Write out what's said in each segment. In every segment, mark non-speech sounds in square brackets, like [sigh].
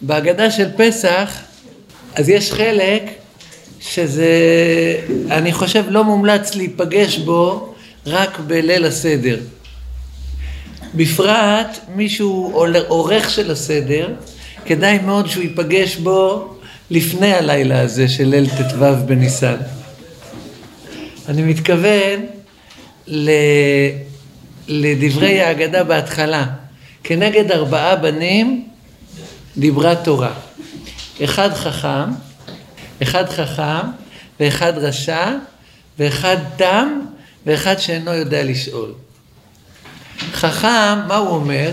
בהגדה של פסח, אז יש חלק שזה, אני חושב, לא מומלץ להיפגש בו רק בליל הסדר. בפרט מישהו עורך של הסדר, כדאי מאוד שהוא ייפגש בו לפני הלילה הזה של ליל ט"ו בניסן. אני מתכוון ל... לדברי ההגדה בהתחלה. כנגד ארבעה בנים דיברה תורה. אחד חכם, אחד חכם, ואחד רשע, ואחד תם, ואחד שאינו יודע לשאול. חכם, מה הוא אומר?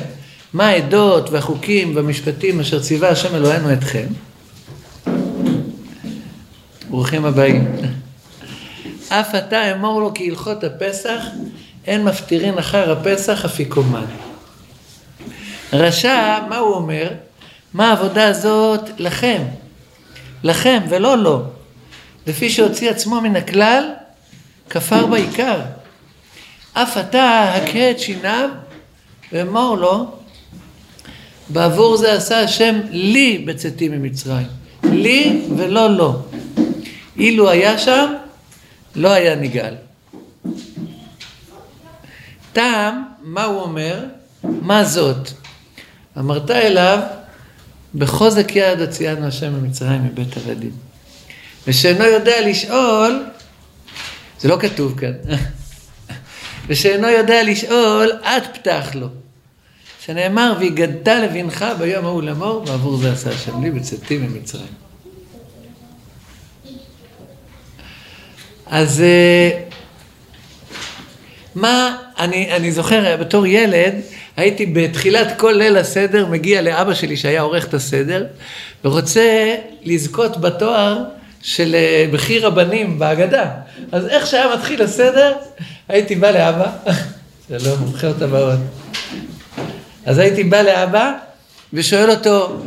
מה העדות והחוקים והמשפטים אשר ציווה השם אלוהינו אתכם? ברוכים הבאים. אף אתה אמור לו כי הלכות הפסח אין מפטירין אחר הפסח אפיקומן. רשע, מה הוא אומר? מה העבודה הזאת לכם? לכם ולא לו. לפי שהוציא עצמו מן הכלל, כפר בעיקר. אף אתה הכה את שיניו ואמור לו, בעבור זה עשה השם לי בצאתי ממצרים. לי ולא לו. אילו היה שם, לא היה נגאל. טעם, מה הוא אומר? מה זאת? אמרת אליו, בחוזק יד הוציאנו השם ממצרים מבית עבדים. ושאינו יודע לשאול, זה לא כתוב כאן, [laughs] ושאינו יודע לשאול, את פתח לו. שנאמר, והגדת לבנך ביום ההוא לאמור, ועבור זה עשה השם לי בצאתי ממצרים. אז אה, מה, אני, אני זוכר בתור ילד, הייתי בתחילת כל ליל הסדר, מגיע לאבא שלי שהיה עורך את הסדר, ורוצה לזכות בתואר של אה, בכיר רבנים בהגדה. אז איך שהיה מתחיל הסדר, הייתי בא לאבא, [laughs] שלום, אותה מאוד. אז הייתי בא לאבא ושואל אותו,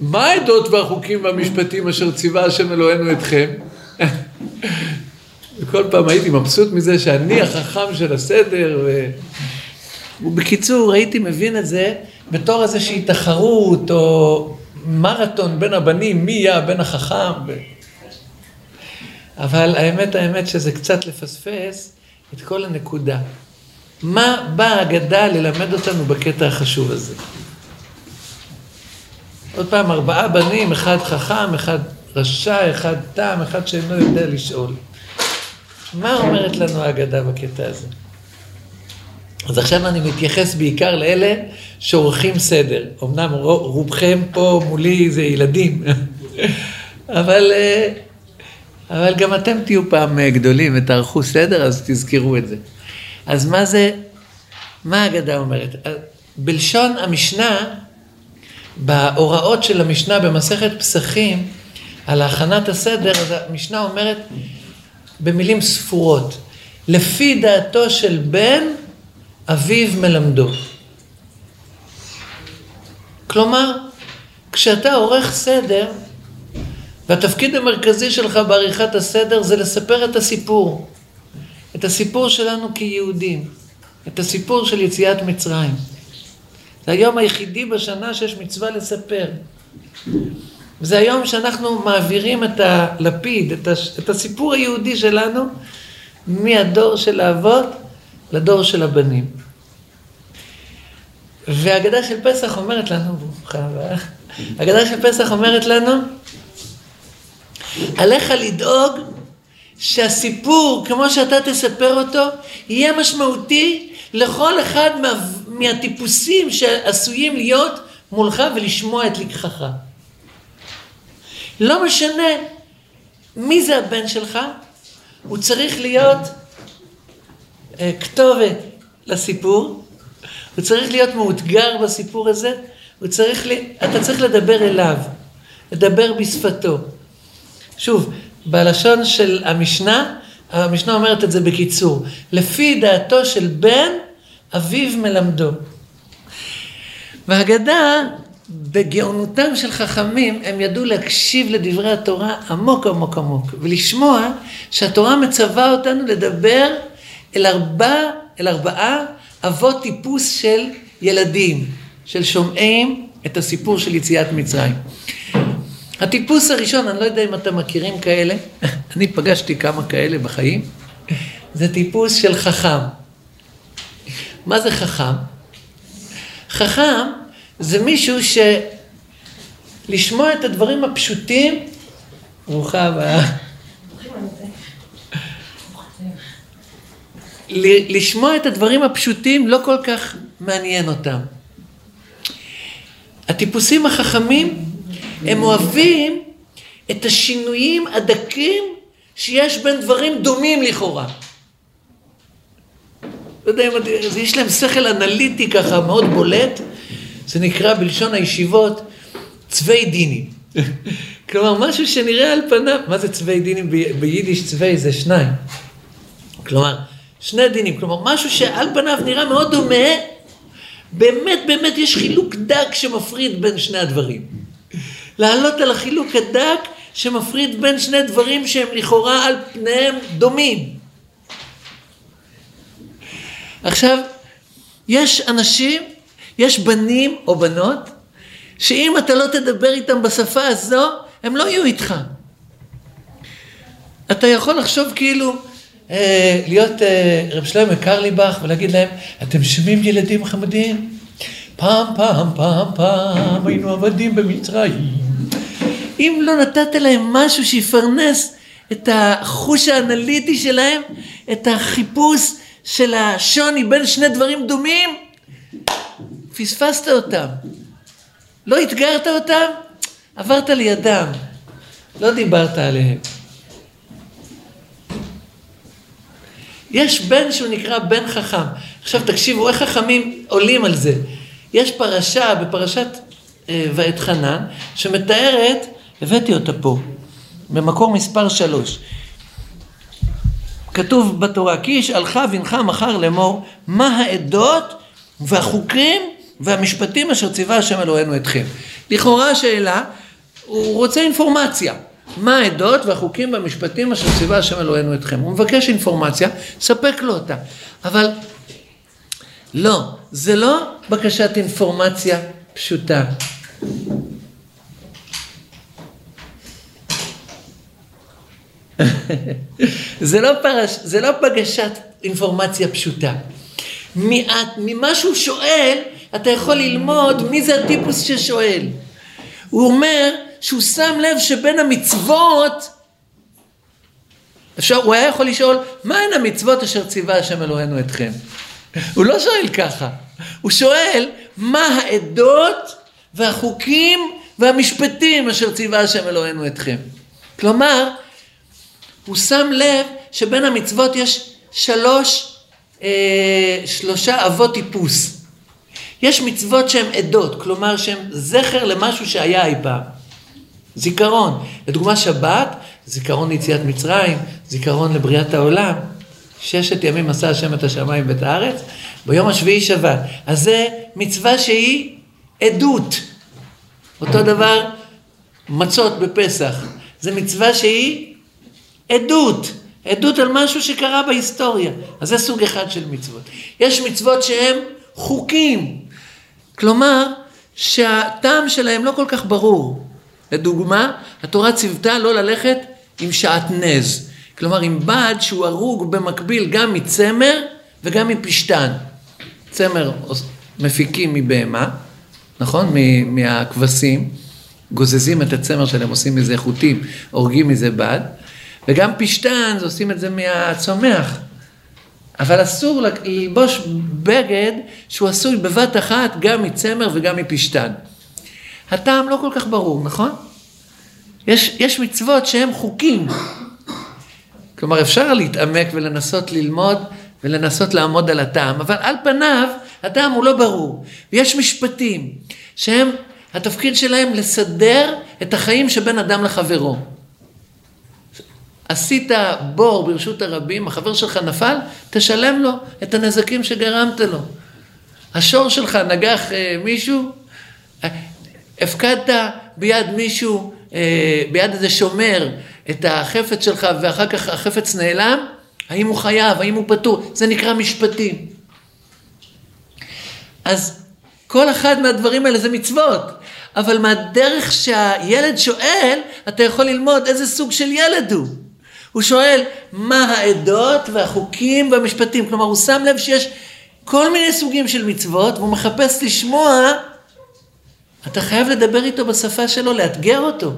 מה העדות והחוקים והמשפטים אשר ציווה השם אלוהינו אתכם? [laughs] וכל פעם הייתי מבסוט מזה שאני החכם של הסדר, ו... ובקיצור הייתי מבין את זה בתור איזושהי תחרות או מרתון בין הבנים, מי יהיה הבן החכם. ו... אבל האמת, האמת שזה קצת לפספס את כל הנקודה. מה באה האגדה ללמד אותנו בקטע החשוב הזה? עוד פעם, ארבעה בנים, אחד חכם, אחד רשע, אחד תם, אחד שאינו יודע לשאול. מה אומרת לנו האגדה בקטע הזה? אז עכשיו אני מתייחס בעיקר לאלה שעורכים סדר. אמנם רובכם פה מולי זה ילדים, [laughs] אבל, אה, אבל גם אתם תהיו פעם אה, גדולים ותערכו סדר, אז תזכרו את זה. אז מה זה, מה האגדה אומרת? אה, בלשון המשנה, בהוראות של המשנה במסכת פסחים, על הכנת הסדר, אז המשנה אומרת במילים ספורות, לפי דעתו של בן, אביו מלמדו. כלומר, כשאתה עורך סדר, והתפקיד המרכזי שלך בעריכת הסדר זה לספר את הסיפור. את הסיפור שלנו כיהודים. את הסיפור של יציאת מצרים. זה היום היחידי בשנה שיש מצווה לספר. זה היום שאנחנו מעבירים את הלפיד, את, הש... את הסיפור היהודי שלנו, מהדור של האבות לדור של הבנים. והגדה של פסח אומרת לנו, ברוכה הבאה, הגדה של פסח אומרת לנו, עליך לדאוג שהסיפור, כמו שאתה תספר אותו, יהיה משמעותי לכל אחד מה, מהטיפוסים שעשויים להיות מולך ולשמוע את לקחך. לא משנה מי זה הבן שלך, הוא צריך להיות אה, כתובת לסיפור, הוא צריך להיות מאותגר בסיפור הזה, הוא צריך, ל... אתה צריך לדבר אליו, לדבר בשפתו. שוב, בלשון של המשנה, המשנה אומרת את זה בקיצור, לפי דעתו של בן, אביו מלמדו. והגדה בגאונותם של חכמים הם ידעו להקשיב לדברי התורה עמוק עמוק עמוק ולשמוע שהתורה מצווה אותנו לדבר אל, ארבע, אל ארבעה אבות טיפוס של ילדים. של שומעים את הסיפור של יציאת מצרים. הטיפוס הראשון, אני לא יודע אם אתם מכירים כאלה, [laughs] אני פגשתי כמה כאלה בחיים, זה טיפוס של חכם. מה זה חכם? חכם זה מישהו שלשמוע את הדברים הפשוטים, ברוכה הבאה. לשמוע את הדברים הפשוטים לא כל כך מעניין אותם. הטיפוסים החכמים, הם אוהבים את השינויים הדקים שיש בין דברים דומים לכאורה. לא יודע אם יש להם שכל אנליטי ככה מאוד בולט, זה נקרא בלשון הישיבות צווי דינים. [laughs] כלומר, משהו שנראה על פניו, מה זה צווי דינים? ביידיש צווי זה שניים. כלומר, שני דינים, כלומר, משהו שעל פניו נראה מאוד דומה, באמת באמת יש חילוק דק שמפריד בין שני הדברים. לעלות על החילוק הדק שמפריד בין שני דברים שהם לכאורה על פניהם דומים. עכשיו, יש אנשים, יש בנים או בנות, שאם אתה לא תדבר איתם בשפה הזו, הם לא יהיו איתך. אתה יכול לחשוב כאילו, אה, להיות אה, רב שלמה קרליבך ולהגיד להם, אתם שומעים ילדים חמודים? פעם, פעם, פעם, פעם, היינו עבדים במצרים. אם לא נתת להם משהו שיפרנס את החוש האנליטי שלהם, את החיפוש של השוני בין שני דברים דומים, פספסת אותם. לא אתגרת אותם, עברת לידם. לא דיברת עליהם. יש בן שהוא נקרא בן חכם. עכשיו תקשיבו, איך חכמים עולים על זה? יש פרשה בפרשת אה, ואת חנן, שמתארת, הבאתי אותה פה, במקור מספר שלוש. כתוב בתורה, כי ישאלך בנך מחר לאמור, מה העדות והחוקים והמשפטים אשר ציווה השם אלוהינו אתכם. לכאורה שאלה, הוא רוצה אינפורמציה. מה העדות והחוקים והמשפטים אשר ציווה השם אלוהינו אתכם. הוא מבקש אינפורמציה, ספק לו אותה. אבל לא, זה לא בקשת אינפורמציה פשוטה. [laughs] זה, לא פרש, זה לא בקשת אינפורמציה פשוטה. ממה שהוא שואל, אתה יכול ללמוד מי זה הטיפוס ששואל. הוא אומר שהוא שם לב שבין המצוות, אפשר, הוא היה יכול לשאול, מהן המצוות אשר ציווה השם אלוהינו אתכם? הוא לא שואל ככה, הוא שואל, מה העדות והחוקים והמשפטים אשר ציווה השם אלוהינו אתכם? כלומר, הוא שם לב שבין המצוות יש שלוש, אה, שלושה אבות טיפוס. יש מצוות שהן עדות, כלומר שהן זכר למשהו שהיה אי פעם. זיכרון. לדוגמה שבת, זיכרון ליציאת מצרים, זיכרון לבריאת העולם. ששת ימים עשה השם את השמיים ואת הארץ, ביום השביעי שבת. אז זה מצווה שהיא עדות. אותו דבר מצות בפסח. זה מצווה שהיא עדות. עדות על משהו שקרה בהיסטוריה. אז זה סוג אחד של מצוות. יש מצוות שהן חוקים. כלומר, שהטעם שלהם לא כל כך ברור. לדוגמה, התורה ציוותה לא ללכת עם שעטנז. כלומר, עם בד שהוא הרוג במקביל גם מצמר וגם מפשתן. צמר מפיקים מבהמה, נכון? מהכבשים, גוזזים את הצמר שלהם, עושים מזה חוטים, הורגים מזה בד, וגם פשתן, עושים את זה מהצומח. אבל אסור ללבוש בגד שהוא עשוי בבת אחת גם מצמר וגם מפשתן. הטעם לא כל כך ברור, נכון? יש, יש מצוות שהן חוקים. כלומר, אפשר להתעמק ולנסות ללמוד ולנסות לעמוד על הטעם, אבל על פניו הטעם הוא לא ברור. ויש משפטים שהם, התפקיד שלהם לסדר את החיים שבין אדם לחברו. עשית בור ברשות הרבים, החבר שלך נפל, תשלם לו את הנזקים שגרמת לו. השור שלך נגח אה, מישהו, הפקדת ביד מישהו, אה, ביד איזה שומר, את החפץ שלך ואחר כך החפץ נעלם, האם הוא חייב, האם הוא פטור, זה נקרא משפטים. אז כל אחד מהדברים האלה זה מצוות, אבל מהדרך שהילד שואל, אתה יכול ללמוד איזה סוג של ילד הוא. הוא שואל מה העדות והחוקים והמשפטים, כלומר הוא שם לב שיש כל מיני סוגים של מצוות והוא מחפש לשמוע, אתה חייב לדבר איתו בשפה שלו, לאתגר אותו.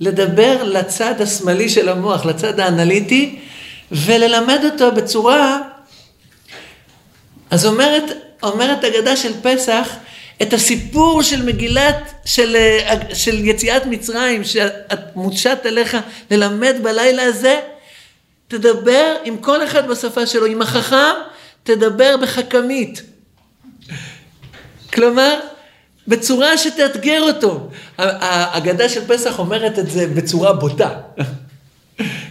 לדבר לצד השמאלי של המוח, לצד האנליטי, וללמד אותו בצורה... אז אומרת, אומרת אגדה של פסח, את הסיפור של מגילת, של, של יציאת מצרים, שמושת עליך ללמד בלילה הזה, תדבר עם כל אחד בשפה שלו, עם החכם, תדבר בחכמית. כלומר, בצורה שתאתגר אותו. ההגדה של פסח אומרת את זה בצורה בוטה.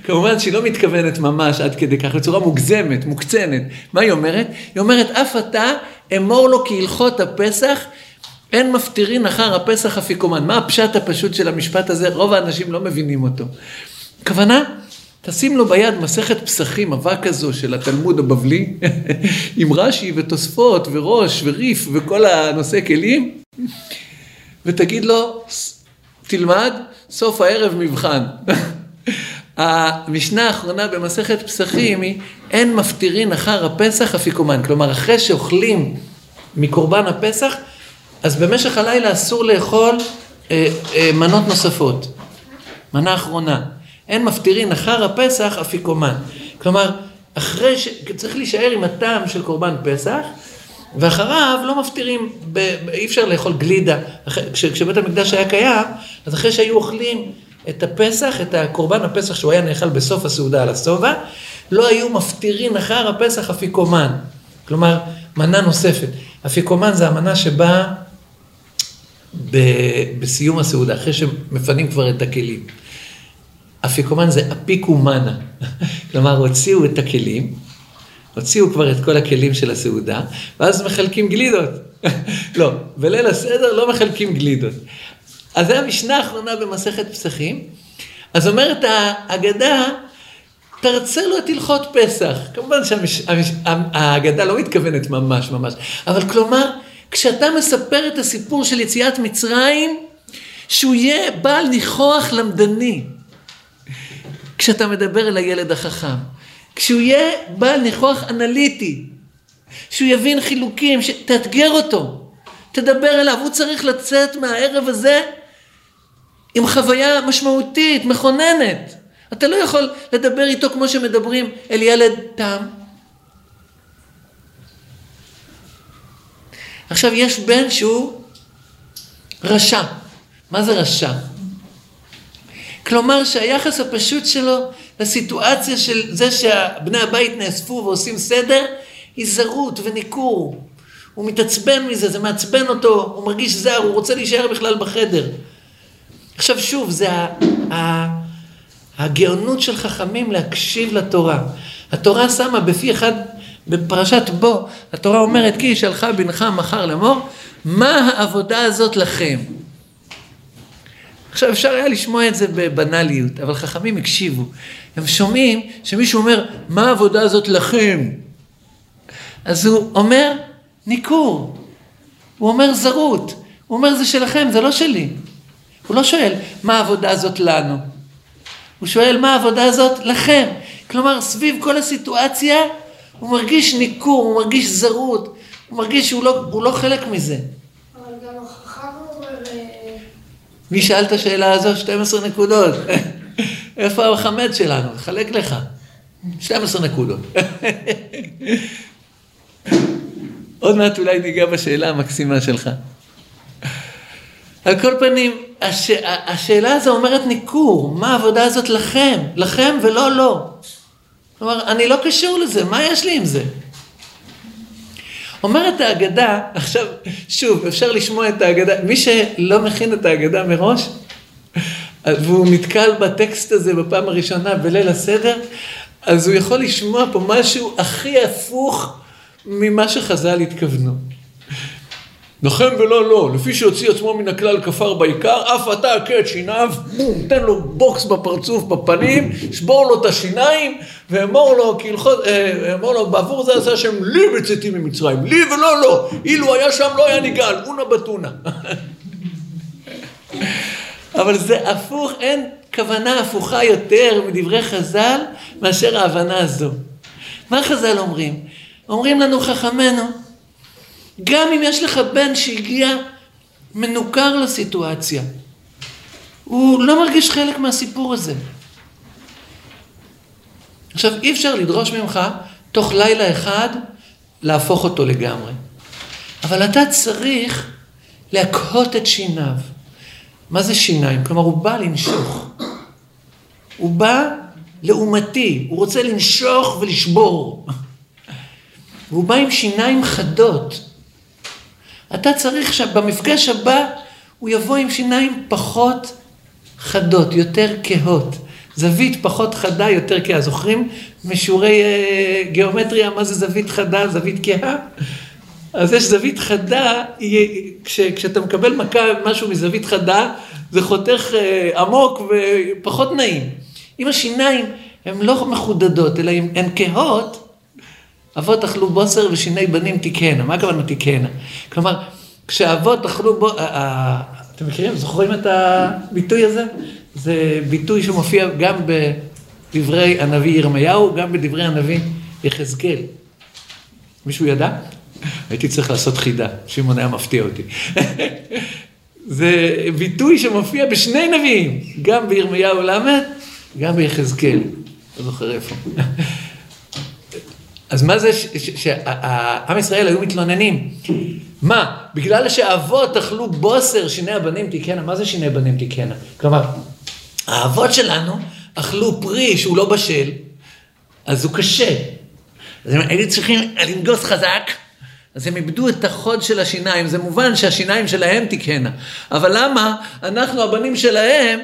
כמובן שהיא לא מתכוונת ממש עד כדי כך, בצורה מוגזמת, מוקצנת. מה היא אומרת? היא אומרת, אף אתה אמור לו כהלכות הפסח, אין מפטירין אחר הפסח אפיקומן. מה הפשט הפשוט של המשפט הזה? רוב האנשים לא מבינים אותו. הכוונה, תשים לו ביד מסכת פסחים, עבה כזו של התלמוד הבבלי, [laughs] עם רש"י ותוספות וראש וריף וכל הנושא כלים, ותגיד לו, תלמד, סוף הערב מבחן. [laughs] המשנה האחרונה במסכת פסחים היא, אין מפטירין אחר הפסח אפיקומן. כלומר, אחרי שאוכלים מקורבן הפסח, אז במשך הלילה אסור לאכול אה, אה, מנות נוספות. מנה אחרונה. אין מפטירין אחר הפסח אפיקומן. כלומר, אחרי ש... צריך להישאר עם הטעם של קורבן פסח, ואחריו לא מפטירים, ב... אי אפשר לאכול גלידה. כש... כשבית המקדש היה קיים, אז אחרי שהיו אוכלים את הפסח, את הקורבן הפסח שהוא היה נאכל בסוף הסעודה על השובע, לא היו מפטירין אחר הפסח אפיקומן. כלומר, מנה נוספת. אפיקומן זה המנה שבאה ב... בסיום הסעודה, אחרי שמפנים כבר את הכלים. אפיקומן זה אפיקומנה, [laughs] כלומר הוציאו את הכלים, הוציאו כבר את כל הכלים של הסעודה, ואז מחלקים גלידות. [laughs] לא, בליל הסדר לא מחלקים גלידות. אז זה המשנה האחרונה במסכת פסחים. אז אומרת ההגדה, תרצה לו את הלכות פסח. כמובן שההגדה לא מתכוונת ממש ממש, אבל כלומר, כשאתה מספר את הסיפור של יציאת מצרים, שהוא יהיה בעל ניחוח למדני. כשאתה מדבר אל הילד החכם. כשהוא יהיה בעל ניחוח אנליטי, שהוא יבין חילוקים, תאתגר אותו, תדבר אליו, הוא צריך לצאת מהערב הזה עם חוויה משמעותית, מכוננת. אתה לא יכול לדבר איתו כמו שמדברים אל ילד תם. עכשיו יש בן שהוא רשע. מה זה רשע? כלומר שהיחס הפשוט שלו לסיטואציה של זה שבני הבית נאספו ועושים סדר, היא זרות וניכור. הוא מתעצבן מזה, זה מעצבן אותו, הוא מרגיש זר, הוא רוצה להישאר בכלל בחדר. עכשיו שוב, זה הגאונות של חכמים להקשיב לתורה. התורה שמה בפי אחד, בפרשת בו, התורה אומרת, כי ישאלך בנך מחר לאמור, מה העבודה הזאת לכם? עכשיו אפשר היה לשמוע את זה בבנאליות, אבל חכמים הקשיבו. הם שומעים שמישהו אומר, מה העבודה הזאת לכם? אז הוא אומר, ניכור. הוא אומר זרות. הוא אומר, זה שלכם, זה לא שלי. הוא לא שואל, מה העבודה הזאת לנו? הוא שואל, מה העבודה הזאת לכם? כלומר, סביב כל הסיטואציה, הוא מרגיש ניכור, הוא מרגיש זרות, הוא מרגיש שהוא לא, לא חלק מזה. מי שאל את השאלה הזו? 12 נקודות. [laughs] איפה החמד שלנו? חלק לך. 12 נקודות. [laughs] עוד מעט אולי ניגע בשאלה המקסימה שלך. על כל פנים, הש... השאלה הזו אומרת ניכור, מה העבודה הזאת לכם? לכם ולא לא. כלומר, אני לא קשור לזה, מה יש לי עם זה? אומרת ההגדה, עכשיו, שוב, אפשר לשמוע את ההגדה, מי שלא מכין את ההגדה מראש, והוא נתקל בטקסט הזה בפעם הראשונה בליל הסדר, אז הוא יכול לשמוע פה משהו הכי הפוך ממה שחז"ל התכוונו. נחם ולא לא, לפי שהוציא עצמו מן הכלל כפר בעיקר, אף אתה הכה את שיניו, תן לו בוקס בפרצוף, בפנים, שבור לו את השיניים, ואמור לו, כהלכות, אה, אמור לו, בעבור זה עשה השם לי בצאתי ממצרים, לי ולא לא, אילו היה שם לא היה נגאל, אונה בתונה. [laughs] אבל זה הפוך, אין כוונה הפוכה יותר מדברי חז"ל מאשר ההבנה הזו. מה חז"ל אומרים? אומרים לנו חכמינו, גם אם יש לך בן שהגיע מנוכר לסיטואציה, הוא לא מרגיש חלק מהסיפור הזה. עכשיו, אי אפשר לדרוש ממך תוך לילה אחד להפוך אותו לגמרי. אבל אתה צריך להקהות את שיניו. מה זה שיניים? כלומר, הוא בא לנשוך. הוא בא לעומתי, הוא רוצה לנשוך ולשבור. והוא בא עם שיניים חדות. אתה צריך שבמפגש הבא הוא יבוא עם שיניים פחות חדות, יותר כהות. זווית פחות חדה, יותר כהה. זוכרים משיעורי אה, גיאומטריה מה זה זווית חדה, זווית כהה? אז יש זווית חדה, כש, כשאתה מקבל מכה, משהו מזווית חדה, זה חותך אה, עמוק ופחות נעים. אם השיניים הן לא מחודדות, אלא הן כהות, אבות אכלו בוסר ושיני בנים תיקנה. מה הכוונה תיקנה? כלומר, כשאבות אכלו בו... אתם מכירים? זוכרים את הביטוי הזה? זה ביטוי שמופיע גם בדברי הנביא ירמיהו, גם בדברי הנביא יחזקאל. מישהו ידע? הייתי צריך לעשות חידה, שמעון היה מפתיע אותי. [laughs] זה ביטוי שמופיע בשני נביאים, גם בירמיהו ל', גם ביחזקאל. לא זוכר איפה. אז מה זה שעם ישראל היו מתלוננים? מה, בגלל שהאבות אכלו בוסר שיני הבנים תיקנה, מה זה שיני בנים תיקנה? כלומר, האבות שלנו אכלו פרי שהוא לא בשל, אז הוא קשה. אז הם היו צריכים לנגוס חזק, אז הם איבדו את החוד של השיניים, זה מובן שהשיניים שלהם תיקנה. אבל למה אנחנו הבנים שלהם,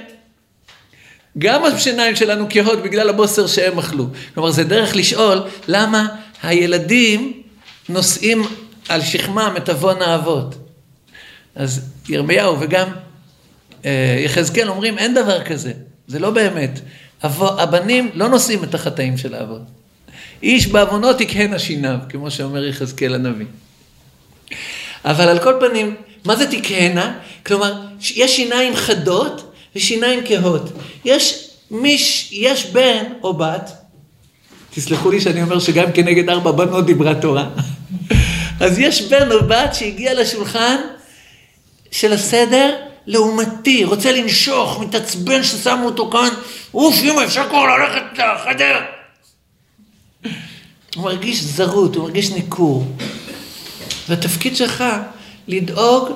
גם השיניים שלנו כהות בגלל הבוסר שהם אכלו. כלומר, זה דרך לשאול למה הילדים נושאים על שכמם את עוון האבות. אז ירמיהו וגם אה, יחזקאל אומרים, אין דבר כזה, זה לא באמת. הבנים לא נושאים את החטאים של האבות. איש בעוונות יקהנה שיניו, כמו שאומר יחזקאל הנביא. אבל על כל פנים, מה זה תקהנה? כלומר, יש שיניים חדות ושיניים כהות. יש מיש, יש בן או בת, תסלחו לי שאני אומר שגם כנגד ארבע בנות דיברה תורה. [laughs] אז יש בן או בת שהגיע לשולחן של הסדר לעומתי, רוצה לנשוך, מתעצבן ששמו אותו כאן, אוף, אמא, אפשר כבר ללכת לחדר. [laughs] הוא מרגיש זרות, הוא מרגיש ניכור. והתפקיד שלך לדאוג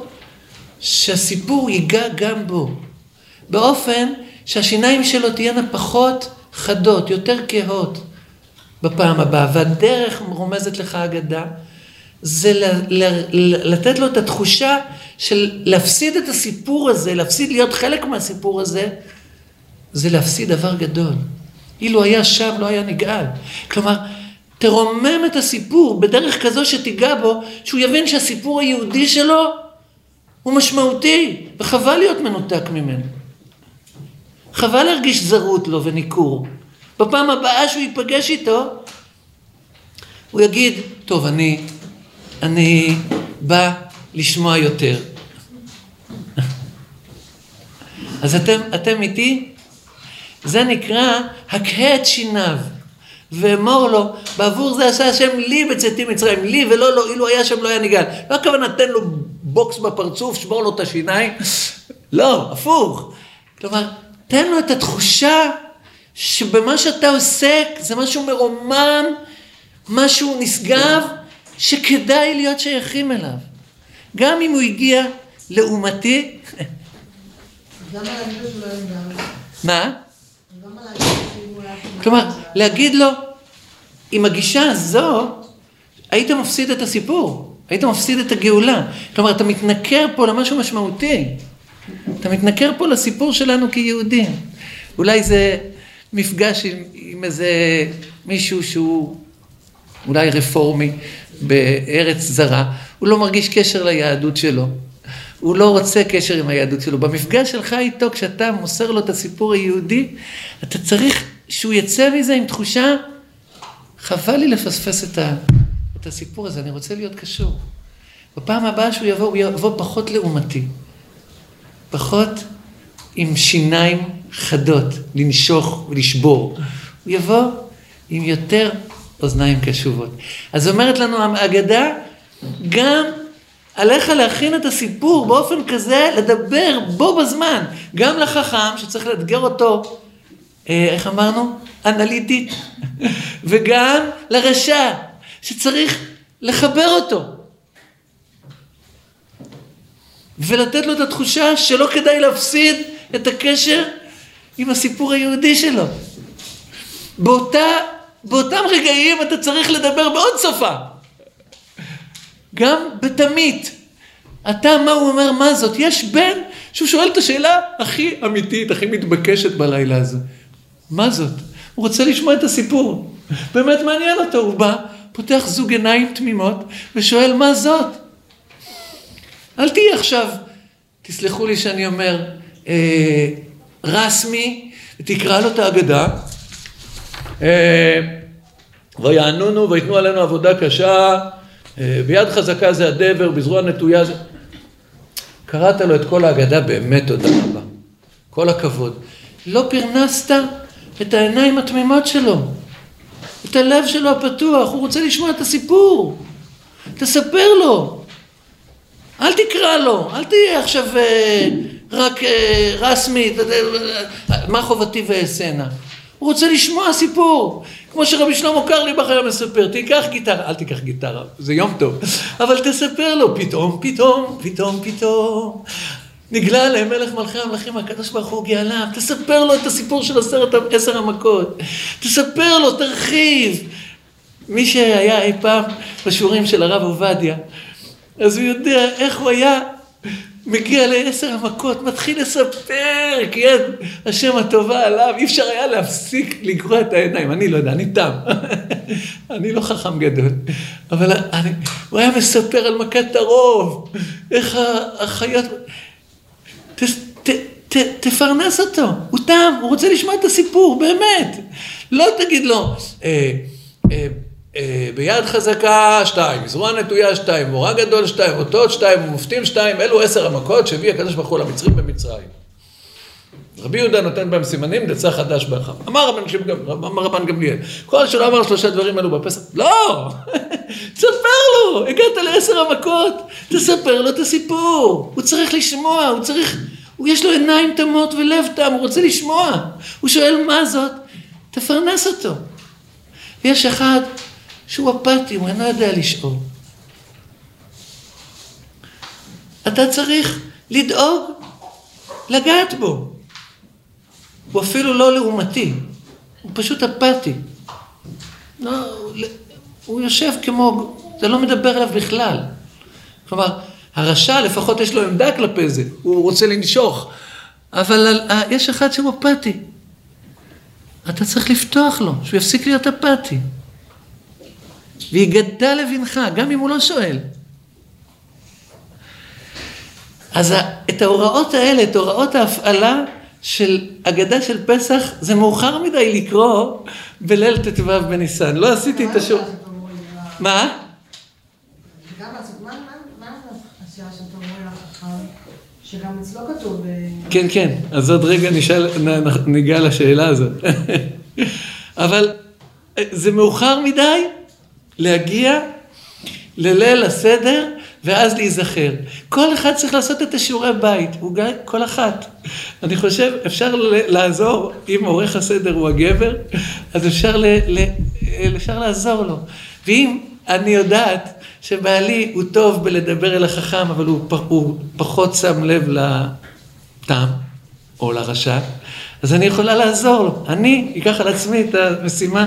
שהסיפור ייגע גם בו, באופן שהשיניים שלו תהיינה פחות חדות, יותר כהות בפעם הבאה. והדרך רומזת לך אגדה, זה ל- ל- ל- לתת לו את התחושה של להפסיד את הסיפור הזה, להפסיד להיות חלק מהסיפור הזה, זה להפסיד דבר גדול. אילו היה שם לא היה נגאל. כלומר, תרומם את הסיפור בדרך כזו שתיגע בו, שהוא יבין שהסיפור היהודי שלו הוא משמעותי, וחבל להיות מנותק ממנו. חבל להרגיש זרות לו וניכור. בפעם הבאה שהוא ייפגש איתו, הוא יגיד, טוב, אני, אני בא לשמוע יותר. אז אתם, אתם איתי? זה נקרא הקהה את שיניו. ואמור לו, בעבור זה עשה השם לי בצאתי מצרים, לי ולא לו, אילו היה שם לא היה נגאל. לא הכוונה, תן לו בוקס בפרצוף, שבור לו את השיניים. לא, הפוך. כלומר, תן לו את התחושה שבמה שאתה עוסק זה משהו מרומם, משהו נשגב, שכדאי להיות שייכים אליו. גם אם הוא הגיע לעומתי. מה? כלומר, להגיד לו, עם הגישה הזו, היית מפסיד את הסיפור, היית מפסיד את הגאולה. כלומר, אתה מתנכר פה למשהו משמעותי. אתה מתנכר פה לסיפור שלנו כיהודים. אולי זה מפגש עם, עם איזה מישהו שהוא אולי רפורמי בארץ זרה. הוא לא מרגיש קשר ליהדות שלו. הוא לא רוצה קשר עם היהדות שלו. במפגש שלך איתו, כשאתה מוסר לו את הסיפור היהודי, אתה צריך שהוא יצא מזה עם תחושה, חבל לי לפספס את, ה, את הסיפור הזה, אני רוצה להיות קשור. בפעם הבאה שהוא יבוא, הוא יבוא פחות לעומתי. פחות עם שיניים חדות, לנשוך ולשבור. הוא יבוא עם יותר אוזניים קשובות. אז אומרת לנו האגדה, גם עליך להכין את הסיפור באופן כזה, לדבר בו בזמן, גם לחכם שצריך לאתגר אותו, אה, איך אמרנו? אנליטית, [laughs] וגם לרשע שצריך לחבר אותו. ולתת לו את התחושה שלא כדאי להפסיד את הקשר עם הסיפור היהודי שלו. באותה, באותם רגעים אתה צריך לדבר בעוד שפה. גם בתמית. אתה, מה הוא אומר, מה זאת? יש בן שהוא שואל את השאלה הכי אמיתית, הכי מתבקשת בלילה הזה. מה זאת? הוא רוצה לשמוע את הסיפור. באמת מעניין אותו, הוא בא, פותח זוג עיניים תמימות ושואל מה זאת. אל תהיי עכשיו, תסלחו לי שאני אומר, אה, רסמי, ותקרא לו את ההגדה. אה, ויענונו ויתנו עלינו עבודה קשה, אה, ביד חזקה זה הדבר, בזרוע נטויה זה... קראת לו את כל ההגדה, באמת תודה רבה. כל הכבוד. לא פרנסת את העיניים התמימות שלו, את הלב שלו הפתוח, הוא רוצה לשמוע את הסיפור. תספר לו. אל תקרא לו, אל תהיה עכשיו אה, רק אה, רסמי, מה חובתי ואעשנה. הוא רוצה לשמוע סיפור. כמו שרבי שלמה קרליבך היה מספר, תיקח גיטרה, אל תיקח גיטרה, זה יום טוב, אבל תספר לו, פתאום, פתאום, פתאום, פתאום. נגלה עליהם מלך מלכי המלכים, הקדוש ברוך הוא גאלם, תספר לו את הסיפור של עשרת עשר המכות, תספר לו, תרחיב. מי שהיה אי פעם בשיעורים של הרב עובדיה, אז הוא יודע איך הוא היה מגיע לעשר המכות, מתחיל לספר, כן, השם הטובה עליו, אי אפשר היה להפסיק לקרוא את העיניים, אני לא יודע, אני תם, [laughs] אני לא חכם גדול, אבל אני, הוא היה מספר על מכת הרוב, איך החיות, ת, ת, ת, תפרנס אותו, הוא תם, הוא רוצה לשמוע את הסיפור, באמת, לא תגיד לו, אה, אה, ביד חזקה שתיים, זרוע נטויה שתיים, מורה גדול שתיים, אותות שתיים, ומופתים שתיים, אלו עשר המכות שהביא הקדוש ברוך הוא למצרים במצרים. רבי יהודה נותן בהם סימנים, דצה חדש באחם. אמר רבן, אמר רבן גמליאל, כל שלא אמר שלושה דברים אלו בפסח, לא! [laughs] תספר לו, הגעת לעשר המכות, תספר לו את הסיפור. הוא צריך לשמוע, הוא צריך, הוא יש לו עיניים תמות ולב תם, הוא רוצה לשמוע. הוא שואל מה זאת, תפרנס אותו. יש אחד שהוא אפאתי, הוא אינו יודע לשאול. אתה צריך לדאוג לגעת בו. הוא אפילו לא לעומתי, הוא פשוט אפאתי. לא, הוא יושב כמו, זה לא מדבר אליו בכלל. כלומר, הרשע לפחות יש לו עמדה כלפי זה, הוא רוצה לנשוך. אבל יש אחד שהוא אפאתי. אתה צריך לפתוח לו, שהוא יפסיק להיות אפאתי. ויגדל לבנך, גם אם הוא לא שואל. אז את ההוראות האלה, את הוראות ההפעלה של אגדה של פסח, זה מאוחר מדי לקרוא בליל ט"ו בניסן. לא עשיתי את השור... מה? שגם אצלו כתוב... כן, כן, אז עוד רגע נשאל, ניגע לשאלה הזאת. [laughs] אבל זה מאוחר מדי להגיע לליל הסדר ואז להיזכר. כל אחד צריך לעשות את השיעורי בית, הוא גיא, כל אחת. אני חושב, אפשר לעזור, אם עורך הסדר הוא הגבר, אז אפשר, ל, ל, אפשר לעזור לו. ואם אני יודעת שבעלי הוא טוב בלדבר אל החכם, אבל הוא, הוא פחות שם לב לטעם או לרשע, אז אני יכולה לעזור לו. אני אקח על עצמי את המשימה.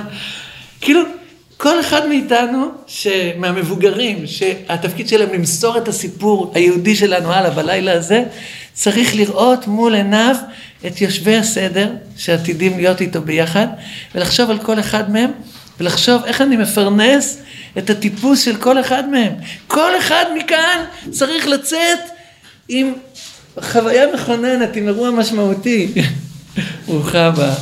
כאילו, כל אחד מאיתנו, מהמבוגרים, שהתפקיד שלהם למסור את הסיפור היהודי שלנו הלאה בלילה הזה, צריך לראות מול עיניו את יושבי הסדר שעתידים להיות איתו ביחד, ולחשוב על כל אחד מהם ולחשוב איך אני מפרנס את הטיפוס של כל אחד מהם. כל אחד מכאן צריך לצאת עם חוויה מכוננת, עם אירוע משמעותי. [laughs] ברוכה הבאה.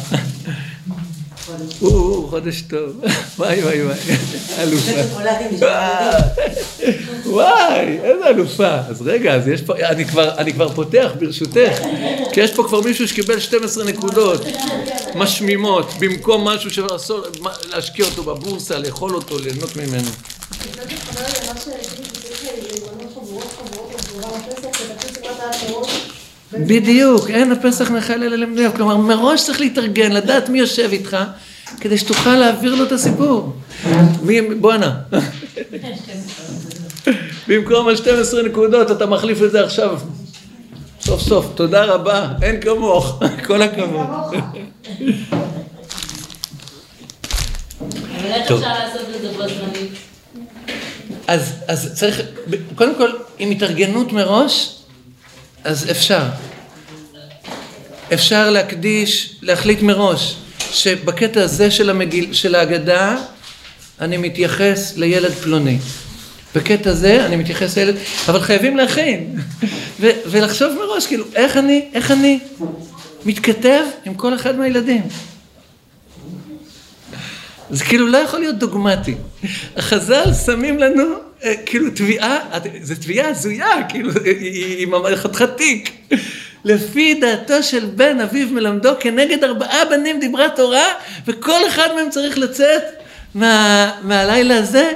או, חודש טוב. וואי וואי וואי. אלופה. וואי, איזה אלופה. אז רגע, אז יש פה, אני כבר, אני כבר פותח ברשותך, כי יש פה כבר מישהו שקיבל 12 נקודות משמימות, במקום משהו שאסור להשקיע אותו בבורסה, לאכול אותו, ליהנות ממנו. בדיוק, אין הפסח נחל אלא למדינה, כלומר מראש צריך להתארגן, לדעת מי יושב איתך, כדי שתוכל להעביר לו את הסיפור. מי, בואנה. במקום ה-12 נקודות אתה מחליף את זה עכשיו. סוף סוף, תודה רבה, אין כמוך, [laughs] כל הכבוד. טוב. אז צריך, קודם כל, עם התארגנות מראש, אז אפשר. אפשר להקדיש, להחליט מראש, שבקטע הזה של, המגיל, של ההגדה, אני מתייחס לילד פלוני. בקטע הזה אני מתייחס לילד, אבל חייבים להכין, [laughs] ו- ולחשוב מראש, כאילו, איך אני, איך אני מתכתב עם כל אחד מהילדים. זה כאילו לא יכול להיות דוגמטי. החז"ל שמים לנו כאילו תביעה, זו תביעה הזויה, כאילו היא חתיכת תיק. לפי דעתו של בן אביו מלמדו כנגד ארבעה בנים דיברה תורה וכל אחד מהם צריך לצאת מה, מהלילה הזה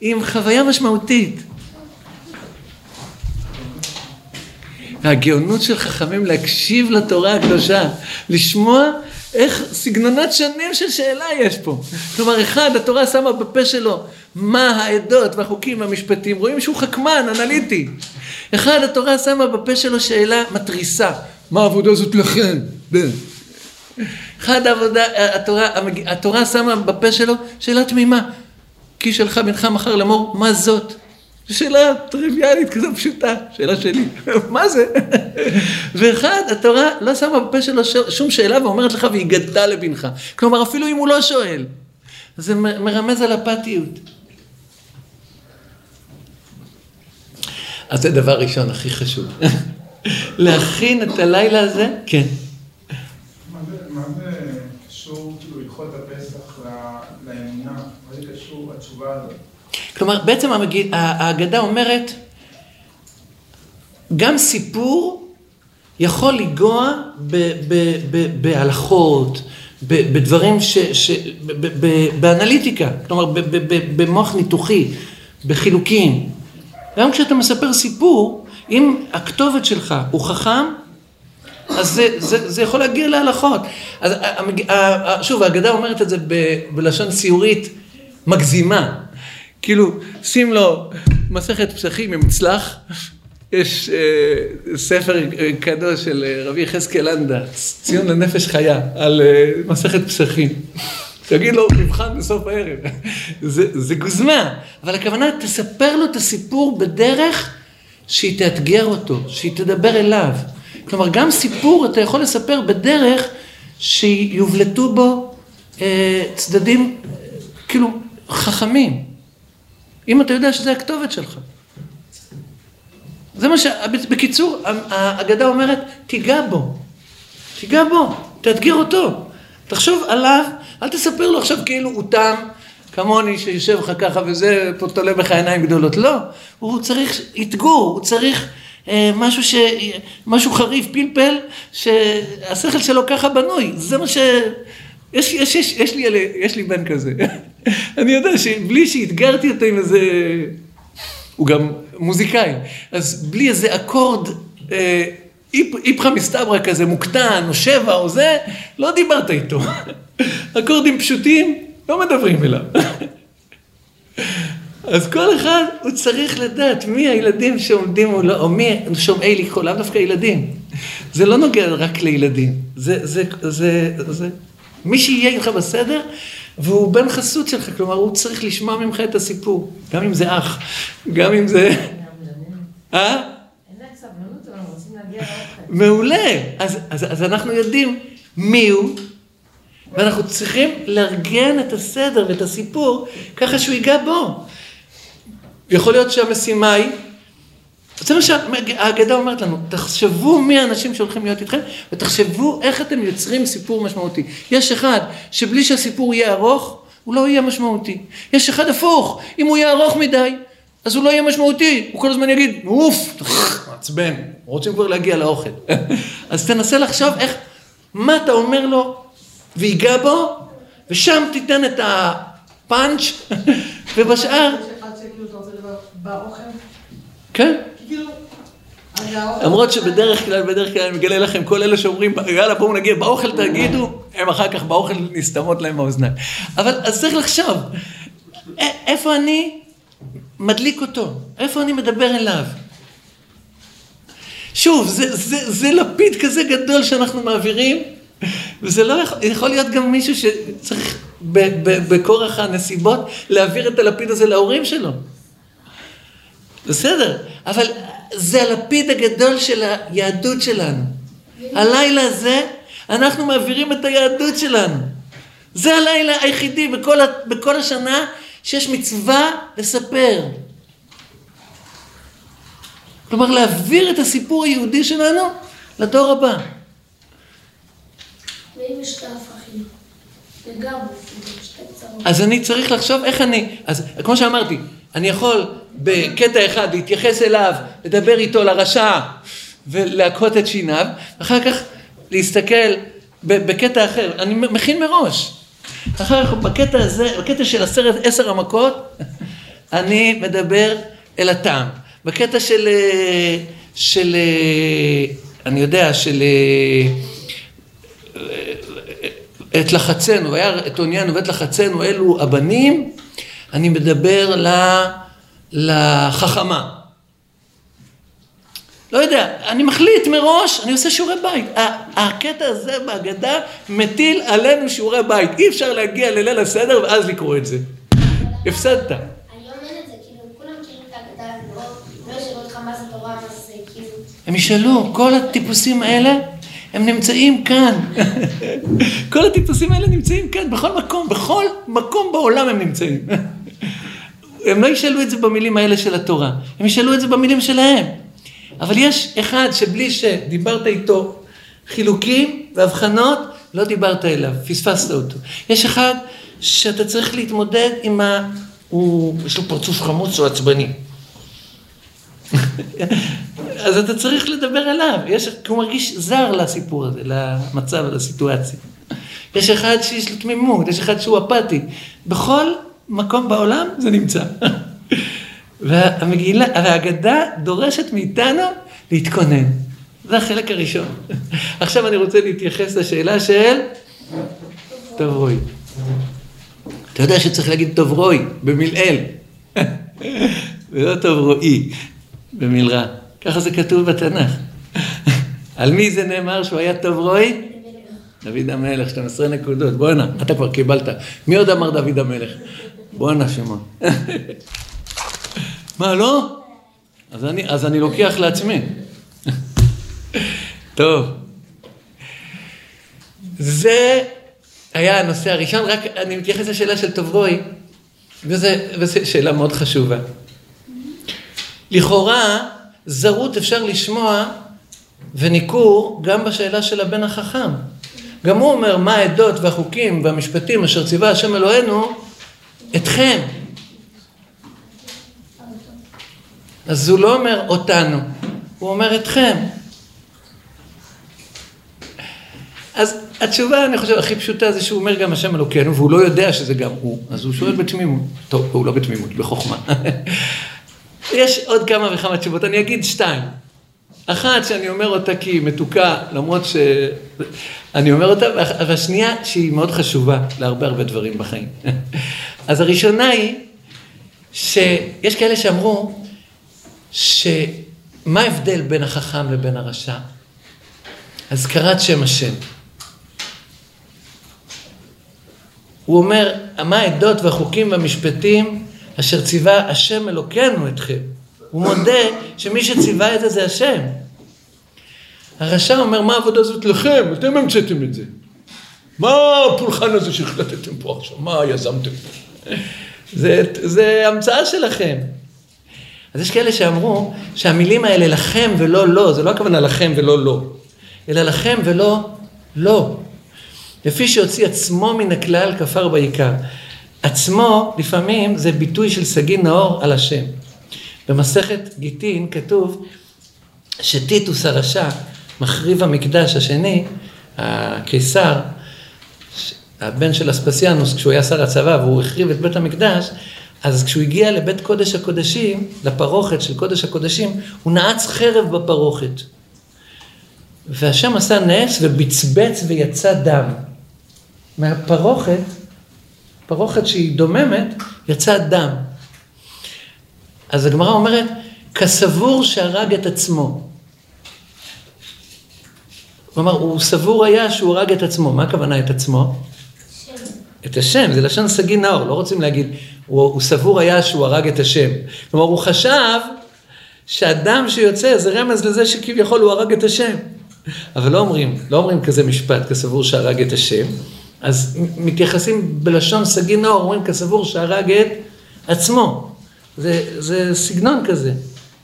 עם חוויה משמעותית. והגאונות של חכמים להקשיב לתורה הקדושה, לשמוע איך סגנונות שונים של שאלה יש פה. כלומר, אחד, התורה שמה בפה שלו מה העדות והחוקים והמשפטים, רואים שהוא חכמן, אנליטי. אחד, התורה שמה בפה שלו שאלה מתריסה, מה העבודה הזאת לכן? אחד, העבודה, התורה, התורה שמה בפה שלו שאלה תמימה, כי שלך בנך מחר לאמור, מה זאת? שאלה טריוויאלית כזו פשוטה, שאלה שלי, [laughs] מה זה? ואחד, התורה לא שמה בפה שלו שום שאלה ואומרת לך והגדת לבנך. כלומר, אפילו אם הוא לא שואל, זה מרמז על אפתיות. אז זה דבר ראשון, הכי חשוב. [laughs] להכין את הלילה הזה, כן. מה זה קשור, כאילו, הלכות הפסח לאמונה? מה זה קשור התשובה הזאת? כלומר, בעצם ההגדה אומרת, גם סיפור יכול לנגוע בהלכות, בדברים ש... ש באנליטיקה, כלומר במוח ניתוחי, בחילוקים. גם כשאתה מספר סיפור, אם הכתובת שלך הוא חכם, אז זה, זה, זה יכול להגיע להלכות. אז שוב, ההגדה אומרת את זה בלשון ציורית מגזימה. כאילו, שים לו מסכת פסחים עם צלח, יש אה, ספר קדוש של אה, רבי יחזקאל לנדה, ציון לנפש חיה, על אה, מסכת פסחים. תגיד לו, מבחן בסוף הערב. זה, זה גוזמה, אבל הכוונה, תספר לו את הסיפור בדרך שהיא תאתגר אותו, שהיא תדבר אליו. כלומר, גם סיפור אתה יכול לספר בדרך שיובלטו בו אה, צדדים, אה, כאילו, חכמים. אם אתה יודע שזה הכתובת שלך. זה מה ש... בקיצור, האגדה אומרת, תיגע בו. תיגע בו, תאתגר אותו. תחשוב עליו, אל תספר לו עכשיו כאילו הוא תם, כמוני שיושב לך ככה וזה, פה תולה בך עיניים גדולות. לא, הוא צריך אתגור, הוא צריך אה, משהו, ש... משהו חריף, פלפל, שהשכל שלו ככה בנוי. זה מה ש... יש, יש, יש, יש, לי, יש לי בן כזה. [laughs] אני יודע שבלי שאתגרתי אותו עם איזה... הוא גם מוזיקאי. אז בלי איזה אקורד אה, איפכא מסתברא כזה, מוקטן, או שבע, או זה, לא דיברת איתו. [laughs] אקורדים פשוטים, לא מדברים אליו. [laughs] אז כל אחד, הוא צריך לדעת מי הילדים שעומדים מולו, או מי שומעי לקרוא, לאו דווקא ילדים. זה לא נוגע רק לילדים. זה, זה, זה, זה, מי שיהיה איתך בסדר, והוא בן חסות שלך, כלומר, הוא צריך לשמוע ממך את הסיפור. גם אם זה אח, גם אם זה... [laughs] אה? מעולה. אז, אז, אז אנחנו יודעים מי הוא, ואנחנו צריכים לארגן את הסדר ואת הסיפור ככה שהוא ייגע בו. יכול להיות שהמשימה היא, זה מה שהאגדה אומרת לנו, תחשבו מי האנשים שהולכים להיות איתכם ותחשבו איך אתם יוצרים סיפור משמעותי. יש אחד שבלי שהסיפור יהיה ארוך, הוא לא יהיה משמעותי. יש אחד הפוך, אם הוא יהיה ארוך מדי, אז הוא לא יהיה משמעותי, הוא כל הזמן יגיד, אוף, מעצבן, רוצים כבר להגיע לאוכל. [laughs] אז תנסה לחשוב איך, מה אתה אומר לו, ויגע בו, ושם תיתן את הפאנץ', [laughs] ובשאר... יש אחד שכאילו אתה רוצה לדבר באוכל, כן. כאילו... למרות שבדרך כלל, בדרך כלל אני מגלה לכם, כל אלה שאומרים, יאללה בואו נגיע באוכל תגידו, הם אחר כך באוכל נסתמות להם האוזניים. אבל אז צריך לחשוב, איפה אני מדליק אותו? איפה אני מדבר אליו? שוב, זה, זה, זה לפיד כזה גדול שאנחנו מעבירים, וזה לא יכול, יכול להיות גם מישהו שצריך בכורח הנסיבות להעביר את הלפיד הזה להורים שלו. בסדר, אבל זה הלפיד הגדול של היהדות שלנו. הלילה הזה, אנחנו מעבירים את היהדות שלנו. זה הלילה היחידי בכל, בכל השנה שיש מצווה לספר. כלומר, להעביר את הסיפור היהודי שלנו לדור הבא. ואם יש שתי הפכים? וגם שתי צרות. אז אני צריך לחשוב איך אני, אז כמו שאמרתי, אני יכול בקטע אחד להתייחס אליו, לדבר איתו לרשע ולהכות את שיניו, ואחר כך להסתכל בקטע אחר, אני מכין מראש. אחר כך בקטע הזה, בקטע של עשרת עשר המכות, [laughs] אני מדבר אל הטעם. בקטע של, אה, של, אה, אני יודע, של אה, את לחצנו, והיה את עוניינו ואת לחצנו אלו הבנים, אני מדבר ל, לחכמה. לא יודע, אני מחליט מראש, אני עושה שיעורי בית. הקטע הזה בהגדה מטיל עלינו שיעורי בית. אי אפשר להגיע לליל הסדר ואז לקרוא את זה. הפסדת. הם ישאלו, כל הטיפוסים האלה, הם נמצאים כאן. [laughs] כל הטיפוסים האלה נמצאים כאן, בכל מקום, בכל מקום בעולם הם נמצאים. הם לא ישאלו את זה במילים האלה של התורה, הם ישאלו את זה במילים שלהם. אבל יש אחד שבלי שדיברת איתו חילוקים והבחנות, לא דיברת אליו, פספסת אותו. יש אחד שאתה צריך להתמודד עם ה... הוא, יש לו פרצוף חמוץ או עצבני. [laughs] אז אתה צריך לדבר אליו, יש, כי הוא מרגיש זר לסיפור הזה, למצב, לסיטואציה. יש אחד שיש לו תמימות, יש אחד שהוא אפאתי. בכל מקום בעולם זה נמצא. והמגילה, והאגדה דורשת מאיתנו להתכונן. זה החלק הראשון. עכשיו אני רוצה להתייחס לשאלה של טוב רואי. אתה יודע שצריך להגיד טוב רואי במלעיל, ולא טוב רואי במלרע. ככה זה כתוב בתנ"ך. על מי זה נאמר שהוא היה טוב רואי? דוד המלך, 12 נקודות. בואנה, אתה כבר קיבלת. מי עוד אמר דוד המלך? בואנה שמעון. מה, לא? אז אני, אז אני לוקח לעצמי. טוב. זה היה הנושא הראשון, רק אני מתייחס לשאלה של טוברוי, וזו שאלה מאוד חשובה. לכאורה, זרות אפשר לשמוע וניכור גם בשאלה של הבן החכם. גם הוא אומר, מה העדות והחוקים והמשפטים אשר ציווה השם אלוהינו אתכם. אז הוא לא אומר אותנו, הוא אומר אתכם. אז התשובה, אני חושב, הכי פשוטה זה שהוא אומר גם השם אלוקינו, והוא לא יודע שזה גם הוא, אז הוא שואל בתמימות. טוב, הוא לא בתמימות, בחוכמה. [laughs] יש עוד כמה וכמה תשובות, אני אגיד שתיים. אחת שאני אומר אותה כי היא מתוקה, למרות שאני אומר אותה, והשנייה שהיא מאוד חשובה להרבה הרבה דברים בחיים. [laughs] אז הראשונה היא, שיש כאלה שאמרו, שמה ההבדל בין החכם לבין הרשע? הזכרת שם השם. הוא אומר, מה העדות והחוקים והמשפטים אשר ציווה השם אלוקינו אתכם. הוא מודה שמי שציווה את זה זה השם. הרשע אומר, מה העבודה הזאת לכם? אתם המצאתם את זה. מה הפולחן הזה שהחלטתם פה עכשיו? מה יזמתם פה? זה, זה המצאה שלכם. אז יש כאלה שאמרו שהמילים האלה לכם ולא לא, זה לא הכוונה לכם ולא לא, אלא לכם ולא לא. לפי שהוציא עצמו מן הכלל כפר בעיקר. עצמו לפעמים זה ביטוי של סגי נאור על השם. במסכת גיטין כתוב שטיטוס הרשע, מחריב המקדש השני, הקיסר, הבן של אספסיאנוס, כשהוא היה שר הצבא והוא החריב את בית המקדש, אז כשהוא הגיע לבית קודש הקודשים, לפרוכת של קודש הקודשים, הוא נעץ חרב בפרוכת. והשם עשה נס ובצבץ ויצא דם. מהפרוכת, פרוכת שהיא דוממת, יצא דם. אז הגמרא אומרת, כסבור שהרג את עצמו. כלומר, הוא סבור היה שהוא הרג את עצמו. מה הכוונה את עצמו? את השם, זה לשון סגי נאור, לא רוצים להגיד, הוא, הוא סבור היה שהוא הרג את השם. כלומר, הוא חשב שהדם שיוצא זה רמז לזה שכביכול הוא הרג את השם. אבל לא אומרים, לא אומרים כזה משפט, כסבור שהרג את השם. אז מתייחסים בלשון סגי נאור, אומרים כסבור שהרג את עצמו. זה, זה סגנון כזה,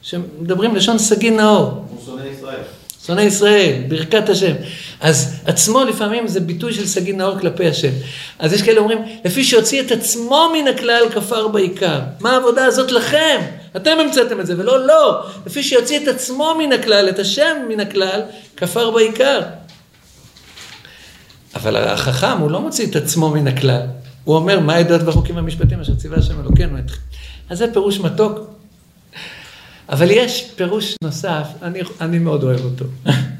שמדברים לשון סגי נאור. הוא שונא ישראל. שונא ישראל, ברכת השם. אז עצמו לפעמים זה ביטוי של סגי נאור כלפי השם. אז יש כאלה אומרים, לפי שהוציא את עצמו מן הכלל כפר בעיקר. מה העבודה הזאת לכם? אתם המצאתם את זה, ולא לא. לפי שיוציא את עצמו מן הכלל, את השם מן הכלל, כפר בעיקר. אבל החכם, הוא לא מוציא את עצמו מן הכלל. הוא אומר, מה העדות והחוקים והמשפטים אשר ציווה השם אלוקינו אתכם. אז זה פירוש מתוק. אבל יש פירוש נוסף, אני, אני מאוד אוהב אותו. [laughs]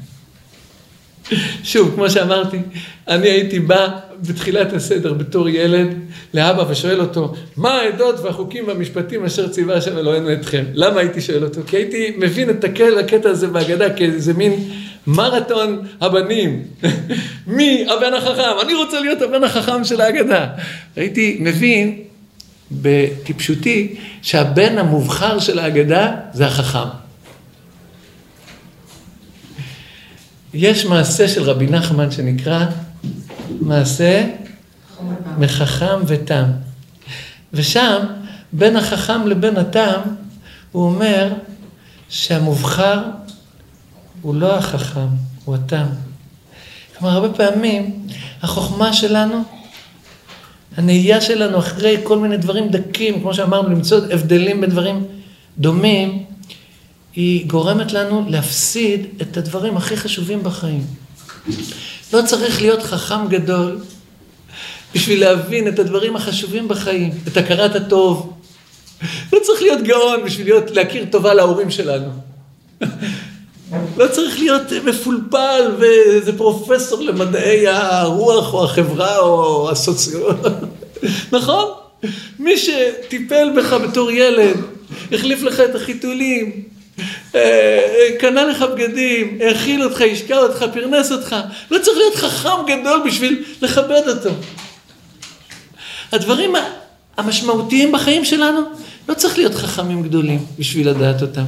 שוב, כמו שאמרתי, אני הייתי בא בתחילת הסדר בתור ילד לאבא ושואל אותו, מה העדות והחוקים והמשפטים אשר ציווה השם אלוהינו אתכם? למה הייתי שואל אותו? כי הייתי מבין את הקטע, הזה בהגדה כאיזה מין מרתון הבנים. [laughs] מי הבן החכם? אני רוצה להיות הבן החכם של ההגדה. הייתי מבין בטיפשותי שהבן המובחר של ההגדה זה החכם. יש מעשה של רבי נחמן שנקרא מעשה מחכם ותם. ושם, בין החכם לבין התם, הוא אומר שהמובחר הוא לא החכם, הוא התם. כלומר, הרבה פעמים החוכמה שלנו, הנהייה שלנו אחרי כל מיני דברים דקים, כמו שאמרנו, למצוא הבדלים בין דברים דומים, היא גורמת לנו להפסיד את הדברים הכי חשובים בחיים. לא צריך להיות חכם גדול בשביל להבין את הדברים החשובים בחיים, את הכרת הטוב. לא צריך להיות גאון בשביל להיות, להכיר טובה להורים שלנו. לא צריך להיות מפולפל ואיזה פרופסור למדעי הרוח או החברה או הסוציולוגיה. [laughs] נכון? מי שטיפל בך בתור ילד, החליף לך את החיתולים, קנה לך בגדים, האכיל אותך, השקע אותך, פרנס אותך. לא צריך להיות חכם גדול בשביל לכבד אותו. הדברים המשמעותיים בחיים שלנו, לא צריך להיות חכמים גדולים בשביל לדעת אותם.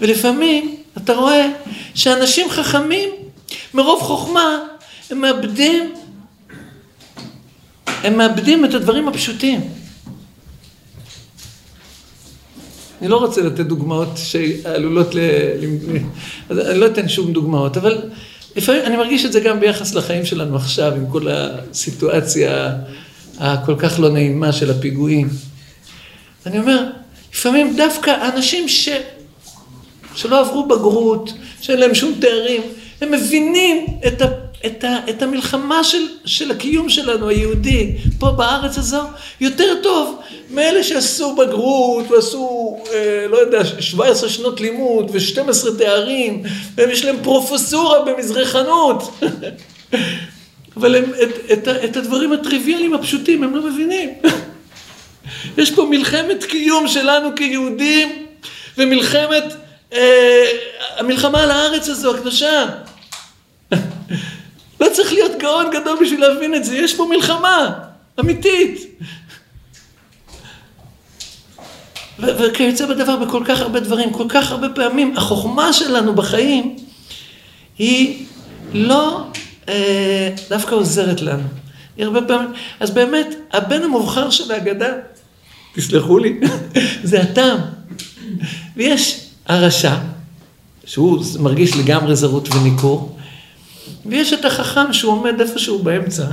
ולפעמים אתה רואה שאנשים חכמים, מרוב חוכמה, הם מאבדים, הם מאבדים את הדברים הפשוטים. אני לא רוצה לתת דוגמאות שעלולות ל... אז אני לא אתן שום דוגמאות, אבל לפעמים אני מרגיש את זה גם ביחס לחיים שלנו עכשיו, עם כל הסיטואציה הכל כך לא נעימה של הפיגועים. אני אומר, לפעמים דווקא אנשים ש... שלא עברו בגרות, שאין להם שום תארים, הם מבינים את, ה, את, ה, את המלחמה של, של הקיום שלנו, היהודי, פה בארץ הזו, יותר טוב מאלה שעשו בגרות ועשו, אה, לא יודע, 17 שנות לימוד ו-12 תארים, ויש להם פרופסורה במזרחנות. [laughs] אבל הם, את, את, את הדברים הטריוויאליים הפשוטים הם לא מבינים. [laughs] יש פה מלחמת קיום שלנו כיהודים, ומלחמת אה, המלחמה על הארץ הזו, הקדושה. [laughs] לא צריך להיות גאון גדול בשביל להבין את זה, יש פה מלחמה אמיתית. וכיוצא בדבר בכל כך הרבה דברים, כל כך הרבה פעמים, החוכמה שלנו בחיים היא לא אה, דווקא עוזרת לנו. היא הרבה פעמים, אז באמת, הבן המובחר של ההגדה, תסלחו לי, [laughs] זה הטעם. ויש הרשע, שהוא מרגיש לגמרי זרות וניכור, ויש את החכם שהוא עומד איפשהו באמצע.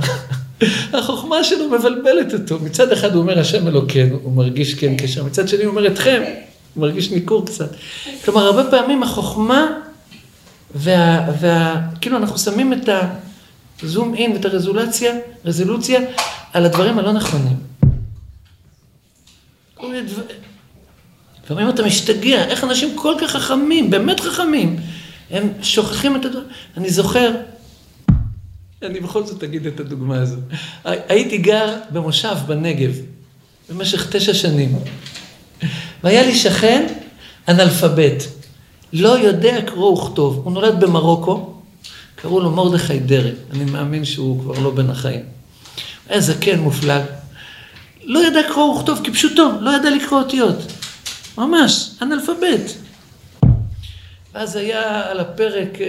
החוכמה שלו מבלבלת אותו. מצד אחד הוא אומר השם אלוקינו, הוא מרגיש כן קשר, מצד שני הוא אומר אתכם, הוא מרגיש ניכור קצת. כלומר, הרבה פעמים החוכמה וה... וה כאילו אנחנו שמים את הזום אין ואת הרזולוציה, רזולוציה על הדברים הלא נכונים. לפעמים אתה משתגע, איך אנשים כל כך חכמים, באמת חכמים, הם שוכחים את הדברים. אני זוכר, אני בכל זאת אגיד את הדוגמה הזו. הייתי גר במושב בנגב במשך תשע שנים, והיה לי שכן אנאלפבית, לא יודע קרוא וכתוב. הוא נולד במרוקו, קראו לו מרדכי דרעי, אני מאמין שהוא כבר לא בין החיים. היה זקן מופלג, לא ידע קרוא וכתוב כפשוטו, לא ידע לקרוא אותיות. ממש, אנאלפבית. ואז היה על הפרק אה,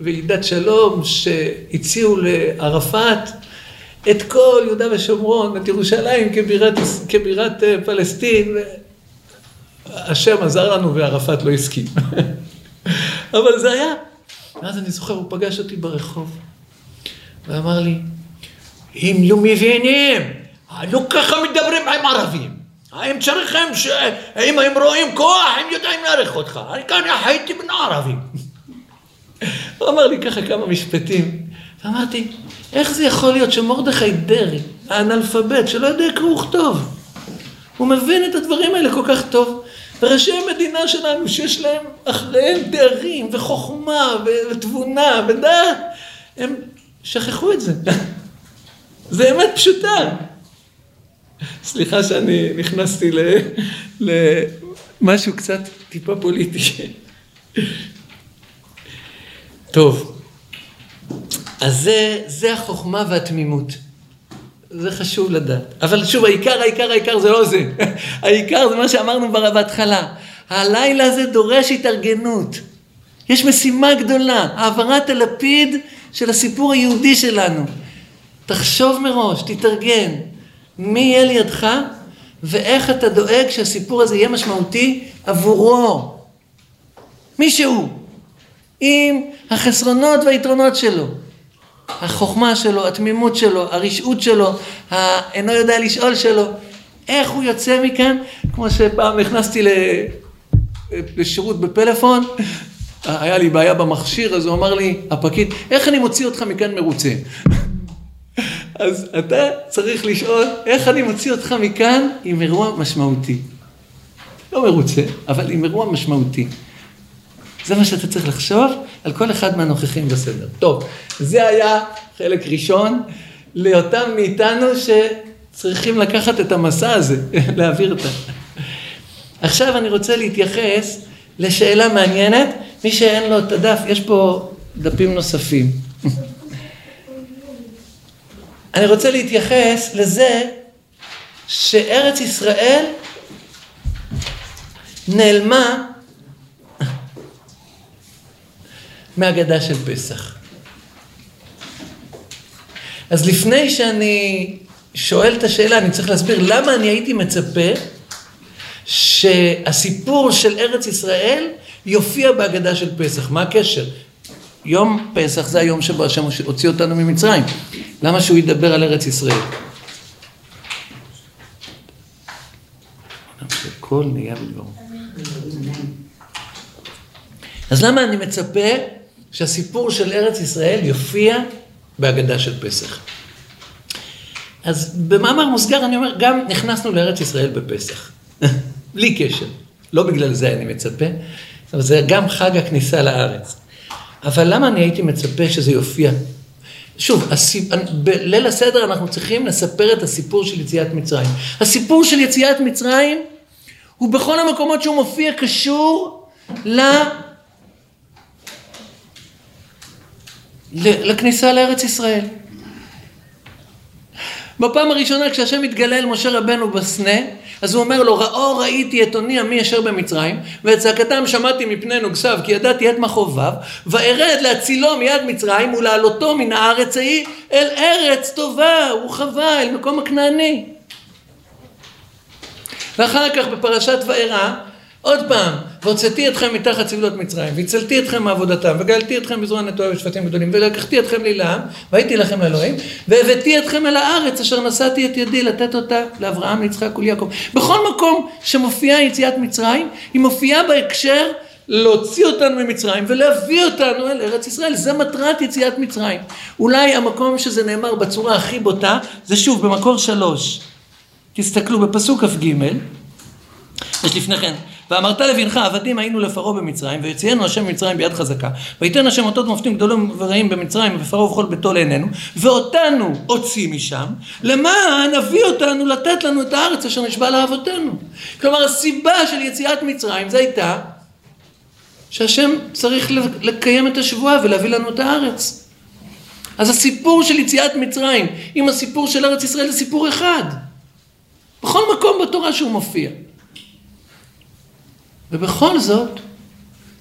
ועידת שלום שהציעו לערפאת את כל יהודה ושומרון, את ירושלים כבירת, כבירת אה, פלסטין. השם עזר לנו וערפאת לא הסכים. [laughs] אבל זה היה. ואז אני זוכר, הוא פגש אותי ברחוב ואמר לי, אם לא מבינים, לא ככה מדברים עם ערבים. הם צריכים ש... אם הם רואים כוח, הם יודעים להעריך אותך. אני כאן חייתי בין הערבים. [laughs] הוא אמר לי ככה כמה משפטים, ואמרתי, איך זה יכול להיות שמרדכי דרעי, האנאלפבית, שלא יודע קרוא וכתוב, הוא מבין את הדברים האלה כל כך טוב, וראשי המדינה שלנו, שיש להם אחריהם תארים וחוכמה ותבונה ודעת, הם שכחו את זה. [laughs] זה אמת פשוטה. סליחה שאני נכנסתי למשהו קצת טיפה פוליטי. טוב, אז זה, זה החוכמה והתמימות. זה חשוב לדעת. אבל שוב, העיקר, העיקר, העיקר זה לא זה. [laughs] העיקר זה מה שאמרנו בהתחלה. הלילה הזה דורש התארגנות. יש משימה גדולה, העברת הלפיד של הסיפור היהודי שלנו. תחשוב מראש, תתארגן. מי יהיה לידך ואיך אתה דואג שהסיפור הזה יהיה משמעותי עבורו. מישהו. עם החסרונות והיתרונות שלו. החוכמה שלו, התמימות שלו, הרשעות שלו, האינו יודע לשאול שלו. איך הוא יוצא מכאן? כמו שפעם נכנסתי לשירות בפלאפון, היה לי בעיה במכשיר, אז הוא אמר לי, הפקיד, איך אני מוציא אותך מכאן מרוצה? [laughs] אז אתה צריך לשאול, איך אני מוציא אותך מכאן עם אירוע משמעותי. לא מרוצה, אבל עם אירוע משמעותי. זה מה שאתה צריך לחשוב על כל אחד מהנוכחים בסדר. טוב, זה היה חלק ראשון לאותם מאיתנו שצריכים לקחת את המסע הזה, [laughs] להעביר אותה. עכשיו אני רוצה להתייחס לשאלה מעניינת. מי שאין לו את הדף, יש פה דפים נוספים. [laughs] אני רוצה להתייחס לזה שארץ ישראל נעלמה מהגדה של פסח. אז לפני שאני שואל את השאלה, אני צריך להסביר למה אני הייתי מצפה שהסיפור של ארץ ישראל יופיע בהגדה של פסח. מה הקשר? יום פסח זה היום שבו השם הוציא אותנו ממצרים. למה שהוא ידבר על ארץ ישראל? אז למה אני מצפה שהסיפור של ארץ ישראל יופיע בהגדה של פסח? אז במאמר מוסגר אני אומר, גם נכנסנו לארץ ישראל בפסח. [laughs] בלי קשר. לא בגלל זה אני מצפה, אבל זה גם חג הכניסה לארץ. אבל למה אני הייתי מצפה שזה יופיע? שוב, הסיפ... בליל הסדר אנחנו צריכים לספר את הסיפור של יציאת מצרים. הסיפור של יציאת מצרים הוא בכל המקומות שהוא מופיע קשור ל... לכניסה לארץ ישראל. בפעם הראשונה כשהשם מתגלה אל משה רבנו בסנה, אז הוא אומר לו, ראו ראיתי את עוני עמי אשר במצרים, ואת צעקתם שמעתי מפני נוגסיו, כי ידעתי את מכאוביו, וארד להצילו מיד מצרים ולהעלותו מן הארץ ההיא אל ארץ טובה ורחבה, אל מקום הכנעני. ואחר כך בפרשת וארא, עוד פעם, והוצאתי אתכם מתחת סבלות מצרים, והצלתי אתכם מעבודתם, וגאלתי אתכם בזרוע נטועה ושפטים גדולים, ולקחתי אתכם לי והייתי לכם לאלוהים, והבאתי אתכם אל הארץ אשר נשאתי את ידי לתת אותה לאברהם, ליצחק וליעקב. בכל מקום שמופיעה יציאת מצרים, היא מופיעה בהקשר להוציא אותנו ממצרים ולהביא אותנו אל ארץ ישראל. זה מטרת יציאת מצרים. אולי המקום שזה נאמר בצורה הכי בוטה, זה שוב במקור שלוש. תסתכלו בפסוק כ"ג, יש לפני כן, ואמרת לבנך עבדים היינו לפרעה במצרים ויוציאנו השם ממצרים ביד חזקה וייתן השם אותות מופתים גדולים ורעים במצרים ופרעה וכל ביתו לעינינו ואותנו הוציא משם למען הביא אותנו לתת לנו את הארץ אשר נשבע לאבותינו. כלומר הסיבה של יציאת מצרים זה הייתה שהשם צריך לקיים את השבועה ולהביא לנו את הארץ. אז הסיפור של יציאת מצרים עם הסיפור של ארץ ישראל זה סיפור אחד. בכל מקום בתורה שהוא מופיע ובכל זאת,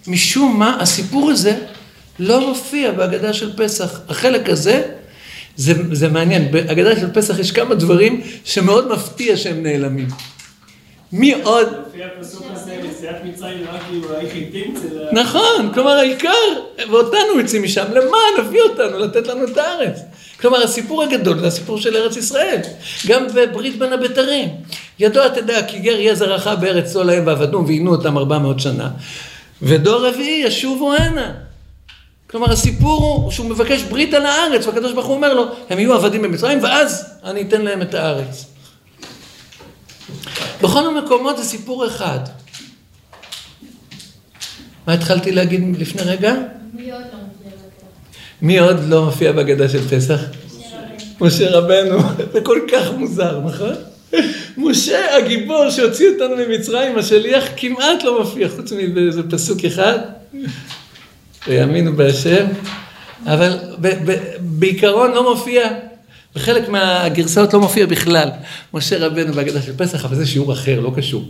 משום מה הסיפור הזה לא מופיע בהגדה של פסח. החלק הזה, זה, זה מעניין, בהגדה של פסח יש כמה דברים שמאוד מפתיע שהם נעלמים. מי עוד? לפי הפסוק הזה, יציאת מצרים רק כאילו היחידים אצל... נכון, כלומר העיקר, ואותנו יוצאים משם, למען הביא אותנו, לתת לנו את הארץ. כלומר הסיפור הגדול זה הסיפור של ארץ ישראל. גם בברית בין הבתרים. ידוע תדע כי גר יהיה זרעך בארץ צול להם ועבדום ועינו אותם ארבע מאות שנה. ודור רביעי ישובו הנה. כלומר הסיפור הוא שהוא מבקש ברית על הארץ והקדוש ברוך הוא אומר לו הם יהיו עבדים במצרים ואז אני אתן להם את הארץ. בכל המקומות זה סיפור אחד. מה התחלתי להגיד לפני רגע? מי עוד לא מופיע בגדה? לא בהגדה של פסח? משה רבנו. [laughs] זה כל כך מוזר, נכון? [laughs] משה הגיבור שהוציא אותנו ממצרים, השליח כמעט לא מופיע, חוץ מאיזה פסוק אחד. ויאמינו בהשם. אבל ב- ב- בעיקרון לא מופיע. בחלק מהגרסאות לא מופיע בכלל. משה רבנו בהגדה של פסח, אבל זה שיעור אחר, לא קשור.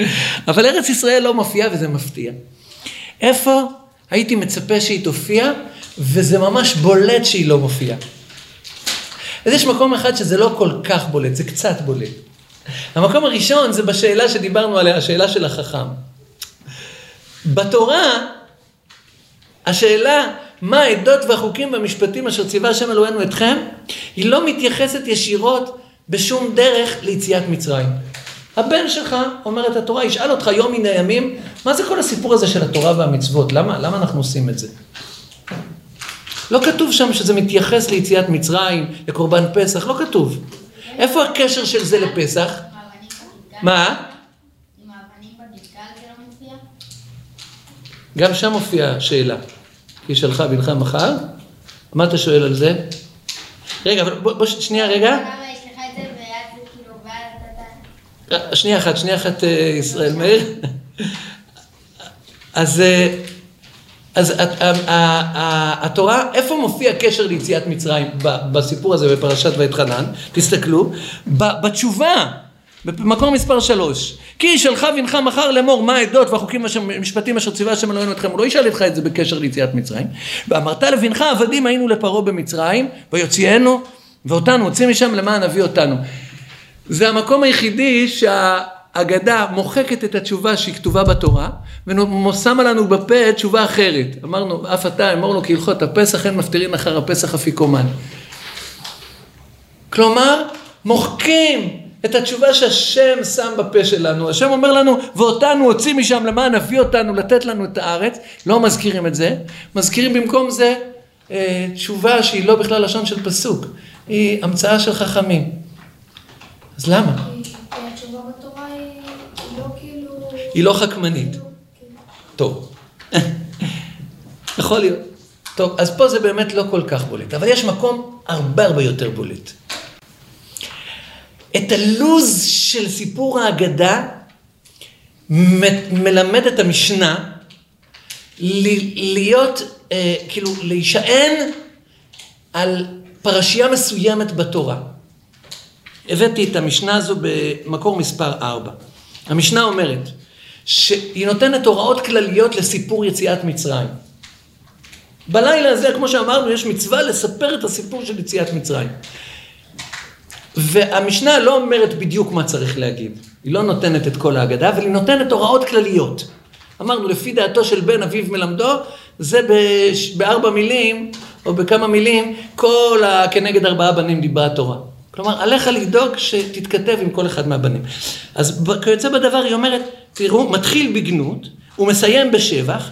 [laughs] אבל ארץ ישראל לא מופיעה וזה מפתיע. איפה הייתי מצפה שהיא תופיע, וזה ממש בולט שהיא לא מופיעה. אז יש מקום אחד שזה לא כל כך בולט, זה קצת בולט. המקום הראשון זה בשאלה שדיברנו עליה, השאלה של החכם. בתורה, השאלה מה העדות והחוקים והמשפטים אשר ציווה השם אלוהינו אתכם, היא לא מתייחסת ישירות בשום דרך ליציאת מצרים. הבן שלך, אומרת התורה, ישאל אותך יום מן הימים, מה זה כל הסיפור הזה של התורה והמצוות? למה, למה אנחנו עושים את זה? לא כתוב שם שזה מתייחס ליציאת מצרים, לקורבן פסח, לא כתוב. איפה הקשר של זה לפסח? מה? עם האבנים בגלגל זה לא מופיע? גם שם מופיעה שאלה. כי שלך בנך מחר? מה אתה שואל על זה? רגע, אבל בוא, בוא שנייה רגע. כאילו, אתה... שנייה אחת, שנייה אחת, אה, ישראל מאיר. [laughs] אז, אה, אז התורה, איפה מופיע קשר ליציאת מצרים בסיפור הזה בפרשת ואתחנן? תסתכלו, בתשובה, במקור מספר שלוש, כי שלך בנך מחר לאמור מה העדות והחוקים והמשפטים אשר ציווה השם אלוהינו אתכם, הוא לא ישאל אותך את זה בקשר ליציאת מצרים, ואמרת לבנך עבדים היינו לפרעה במצרים, ויוציאנו, ואותנו הוציא משם למען אביא אותנו. זה המקום היחידי שהאגדה מוחקת את התשובה שהיא כתובה בתורה, ושמה לנו בפה תשובה אחרת. אמרנו, אף אתה אמור לו כהלכות הפסח, אין מפטירין אחר הפסח אפיקומן. כלומר, מוחקים את התשובה שהשם שם בפה שלנו. השם אומר לנו, ואותנו הוציא משם למען נביא אותנו לתת לנו את הארץ. לא מזכירים את זה. מזכירים במקום זה אה, תשובה שהיא לא בכלל לשון של פסוק. היא המצאה של חכמים. אז למה? כי התשובה בתורה היא לא כאילו... היא לא חכמנית. טוב. [laughs] יכול להיות. טוב, אז פה זה באמת לא כל כך בולט, אבל יש מקום הרבה הרבה יותר בולט. את הלוז של סיפור ההגדה מ- מלמד את המשנה ל- להיות, אה, כאילו, להישען על פרשייה מסוימת בתורה. הבאתי את המשנה הזו במקור מספר 4. המשנה אומרת שהיא נותנת הוראות כלליות לסיפור יציאת מצרים. בלילה הזה, כמו שאמרנו, יש מצווה לספר את הסיפור של יציאת מצרים. והמשנה לא אומרת בדיוק מה צריך להגיד. היא לא נותנת את כל ההגדה, אבל היא נותנת הוראות כלליות. אמרנו, לפי דעתו של בן אביו מלמדו, זה בש... בארבע מילים, או בכמה מילים, כל ה... כנגד ארבעה בנים דיברה התורה. כלומר, עליך לדאוג שתתכתב עם כל אחד מהבנים. אז כיוצא בדבר היא אומרת, תראו, מתחיל בגנות, הוא מסיים בשבח,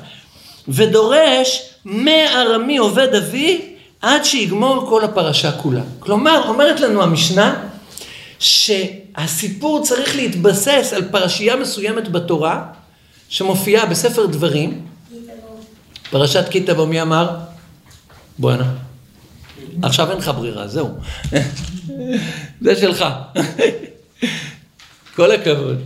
ודורש מארמי עובד אבי עד שיגמור כל הפרשה כולה. כלומר, אומרת לנו המשנה, שהסיפור צריך להתבסס על פרשייה מסוימת בתורה, שמופיעה בספר דברים, פרשת כי תבוא, מי אמר? בואנה. עכשיו אין לך ברירה, זהו. זה שלך. כל הכבוד.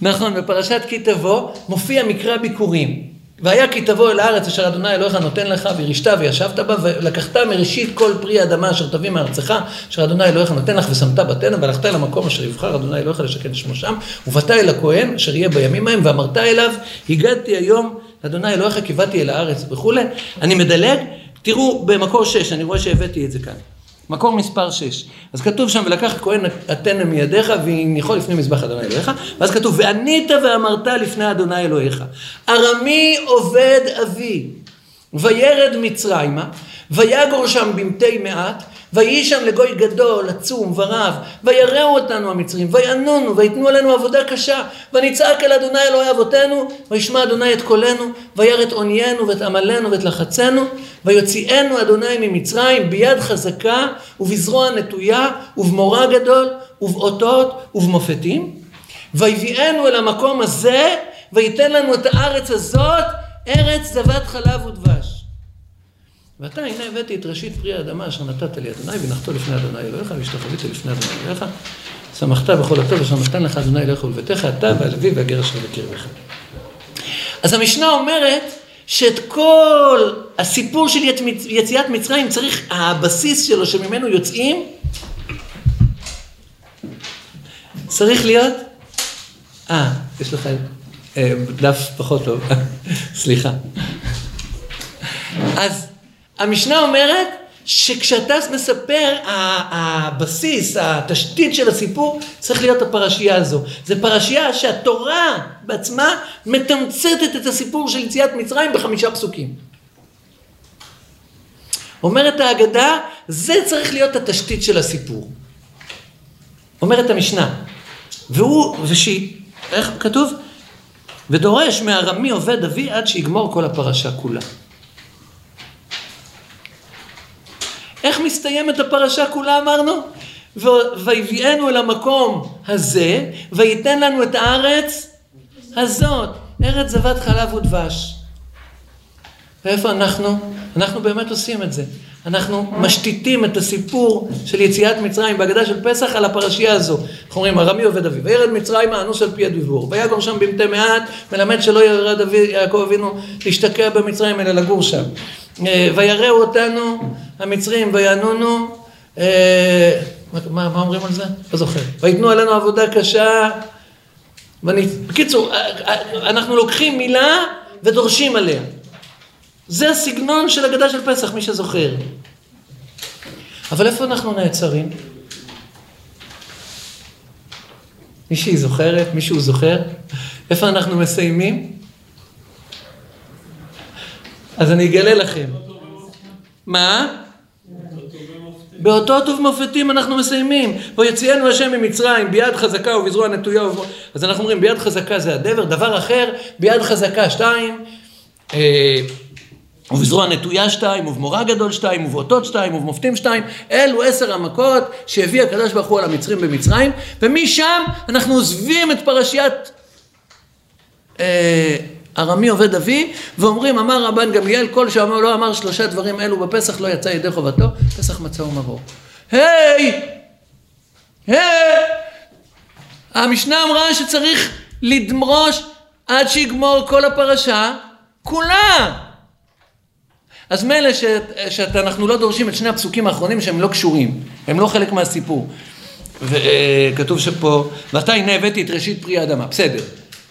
נכון, בפרשת כי תבוא מופיע מקרא ביקורים. והיה כי תבוא אל הארץ אשר אדוני אלוהיך נותן לך וירשת וישבת בה ולקחת מראשית כל פרי האדמה אשר תביא מארצך אשר אדוני אלוהיך נותן לך ושמת בתינו והלכת אל המקום אשר יבחר אדוני אלוהיך לשכן שמו שם ובאת אל הכהן אשר יהיה בימים ההם ואמרת אליו הגעתי היום אדוני אלוהיך כי באתי אל הארץ וכולי אני מדלג תראו במקור שש אני רואה שהבאתי את זה כאן מקור מספר 6. אז כתוב שם, ולקח כהן התנא מידיך והניחו לפני מזבח אדוני אלוהיך, ואז כתוב, וענית ואמרת לפני אדוני אלוהיך, ארמי עובד אבי, וירד מצרימה, ויגור שם במתי מעט, ויהי שם לגוי גדול, עצום ורב, ויראו אותנו המצרים, וינונו, ויתנו עלינו עבודה קשה, ונצעק אל אדוני אלוהי אבותינו, וישמע אדוני את קולנו, וירא את עוניינו ואת עמלנו ואת לחצנו, ויוציאנו אדוני ממצרים ביד חזקה, ובזרוע נטויה, ובמורא גדול, ובאותות, ובמופתים, ויביאנו אל המקום הזה, וייתן לנו את הארץ הזאת, ארץ זבת חלב ודבש. ועתה הנה הבאתי את ראשית פרי האדמה אשר נתת לי אדוני, והנחתו לפני אדוני אלוהיך, והשתחוויתי לפני אדוני אלוהיך, שמחת בכל הטוב אשר נתן לך אדוני אלוהיך ולביתך, אתה והלוי והגר אשר בקרבך. אז המשנה אומרת שאת כל הסיפור של יציאת מצרים צריך, הבסיס שלו שממנו יוצאים, צריך להיות, אה, יש לך אה, דף פחות טוב, [laughs] סליחה. אז המשנה אומרת שכשאתה מספר, הבסיס, התשתית של הסיפור, צריך להיות הפרשייה הזו. זו פרשייה שהתורה בעצמה מתמצתת את הסיפור של יציאת מצרים בחמישה פסוקים. אומרת ההגדה, זה צריך להיות התשתית של הסיפור. אומרת המשנה, והוא, ושהיא, איך כתוב? ודורש מארמי עובד אבי עד שיגמור כל הפרשה כולה. איך מסתיימת הפרשה כולה אמרנו? ויביאנו אל המקום הזה, וייתן לנו את הארץ הזאת, ארץ זבת חלב ודבש. ואיפה אנחנו? אנחנו באמת עושים את זה. אנחנו משתיתים את הסיפור של יציאת מצרים בהגדה של פסח על הפרשייה הזו. אנחנו אומרים, ארמי עובד אביו, וירד מצרימה אנוס על פי הדיבור, ויגור שם במתי מעט, מלמד שלא ירד אבי, יעקב אבינו להשתקע במצרים אלא לגור שם. אה, ויראו אותנו המצרים וינונו, אה, מה, מה אומרים על זה? לא זוכר. ויתנו עלינו עבודה קשה. ואני, בקיצור, אה, אנחנו לוקחים מילה ודורשים עליה. זה הסגנון של הגדה של פסח, מי שזוכר. אבל איפה אנחנו נעצרים? מישהי זוכרת? מישהו זוכר? איפה אנחנו מסיימים? אז אני אגלה לכם. מה? באותות ובמופתים אנחנו מסיימים. ויציאנו השם ממצרים ביד חזקה ובזרוע נטויה. אז אנחנו אומרים ביד חזקה זה הדבר, דבר אחר, ביד חזקה שתיים. אה, ובזרוע נטויה שתיים, ובמורא גדול שתיים, ובאותות שתיים, ובמופתים שתיים, אלו עשר המכות שהביא הקדוש ברוך הוא על המצרים במצרים, ומשם אנחנו עוזבים את פרשיית אה, ארמי עובד אבי, ואומרים, אמר רבן גמליאל, כל שאמר לא אמר שלושה דברים אלו בפסח לא יצא ידי חובתו, פסח מצה ומרור. היי! היי! המשנה אמרה שצריך לדרוש עד שיגמור כל הפרשה כולה. אז מילא שאנחנו לא דורשים את שני הפסוקים האחרונים שהם לא קשורים, הם לא חלק מהסיפור. וכתוב שפה, ועתה הנה הבאתי את ראשית פרי האדמה. בסדר,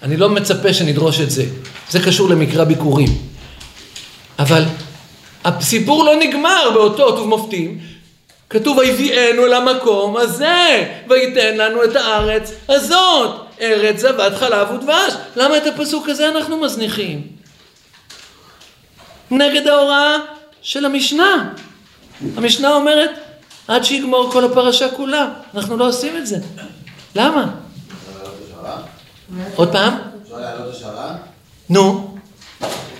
אני לא מצפה שנדרוש את זה. זה קשור למקרא ביקורים. אבל הסיפור לא נגמר באותו אותות מופתים. כתוב ויביאנו למקום הזה, וייתן לנו את הארץ הזאת, ארץ זבת חלב ודבש. למה את הפסוק הזה אנחנו מזניחים? נגד ההוראה של המשנה. המשנה אומרת, עד שיגמור כל הפרשה כולה. אנחנו לא עושים את זה. למה? עוד פעם? אפשר להעלות השערה? נו.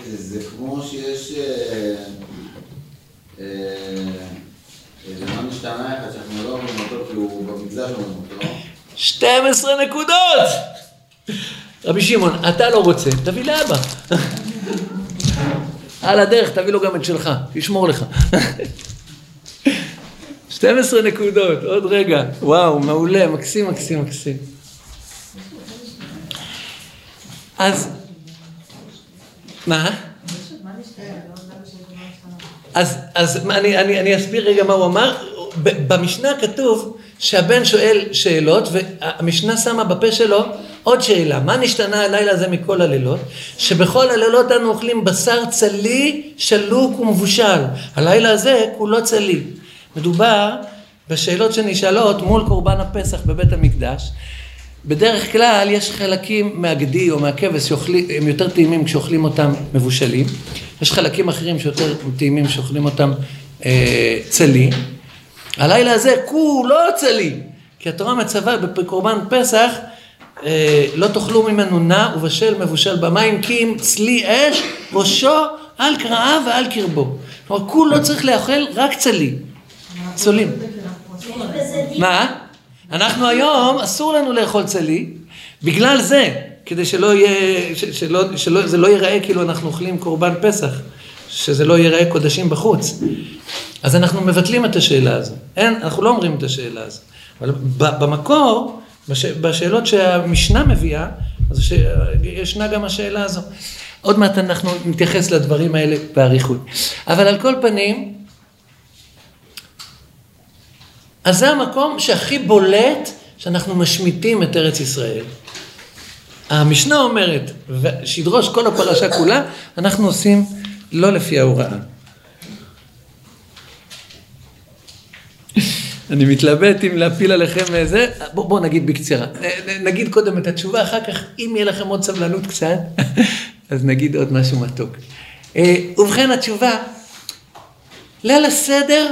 זה כמו שיש... אה, אה, זה מה משתנה אחד שאנחנו לא אומרים אותו כי הוא במגזר אותו, לא? 12 נקודות! רבי שמעון, אתה לא רוצה, תביא לאבא. על הדרך, תביא לו גם את שלך, תשמור לך. 12 נקודות, עוד רגע. וואו, מעולה, מקסים, מקסים, מקסים. אז, מה? אז, אז אני, אני, אני אסביר רגע מה הוא אמר. במשנה כתוב שהבן שואל שאלות, והמשנה שמה בפה שלו עוד שאלה. מה נשתנה הלילה הזה מכל הלילות? שבכל הלילות אנו אוכלים בשר צלי, שלוק ומבושל. הלילה הזה כולו צלי. מדובר בשאלות שנשאלות מול קורבן הפסח בבית המקדש. בדרך כלל יש חלקים מהגדי או מהכבש שהם יותר טעימים כשאוכלים אותם מבושלים. יש חלקים אחרים שיותר טעימים כשאוכלים אותם אה, צלי. הלילה הזה כולו צלי, כי התורה מצווה בקורבן פסח אה, לא תאכלו ממנו נע ובשל מבושל במים כי אם צלי אש ראשו על קרעיו ועל קרבו. כלומר כולו צריך לאכול רק צלי. צולים. מה? אנחנו היום אסור לנו לאכול צלי בגלל זה, כדי שלא יהיה, ש, שלא, שלא, זה לא ייראה כאילו אנחנו אוכלים קורבן פסח, שזה לא ייראה קודשים בחוץ. אז אנחנו מבטלים את השאלה הזו. אין, אנחנו לא אומרים את השאלה הזו. אבל במקור, בש, בשאלות שהמשנה מביאה, אז ש, ישנה גם השאלה הזו. עוד מעט אנחנו נתייחס לדברים האלה באריכות. אבל על כל פנים, אז זה המקום שהכי בולט שאנחנו משמיטים את ארץ ישראל. המשנה אומרת, שידרוש כל הפרשה כולה, אנחנו עושים לא לפי ההוראה. אני מתלבט אם להפיל עליכם איזה, בואו בוא נגיד בקצרה. נגיד קודם את התשובה, אחר כך, אם יהיה לכם עוד סבלנות קצת, אז נגיד עוד משהו מתוק. אה, ובכן, התשובה, ליל הסדר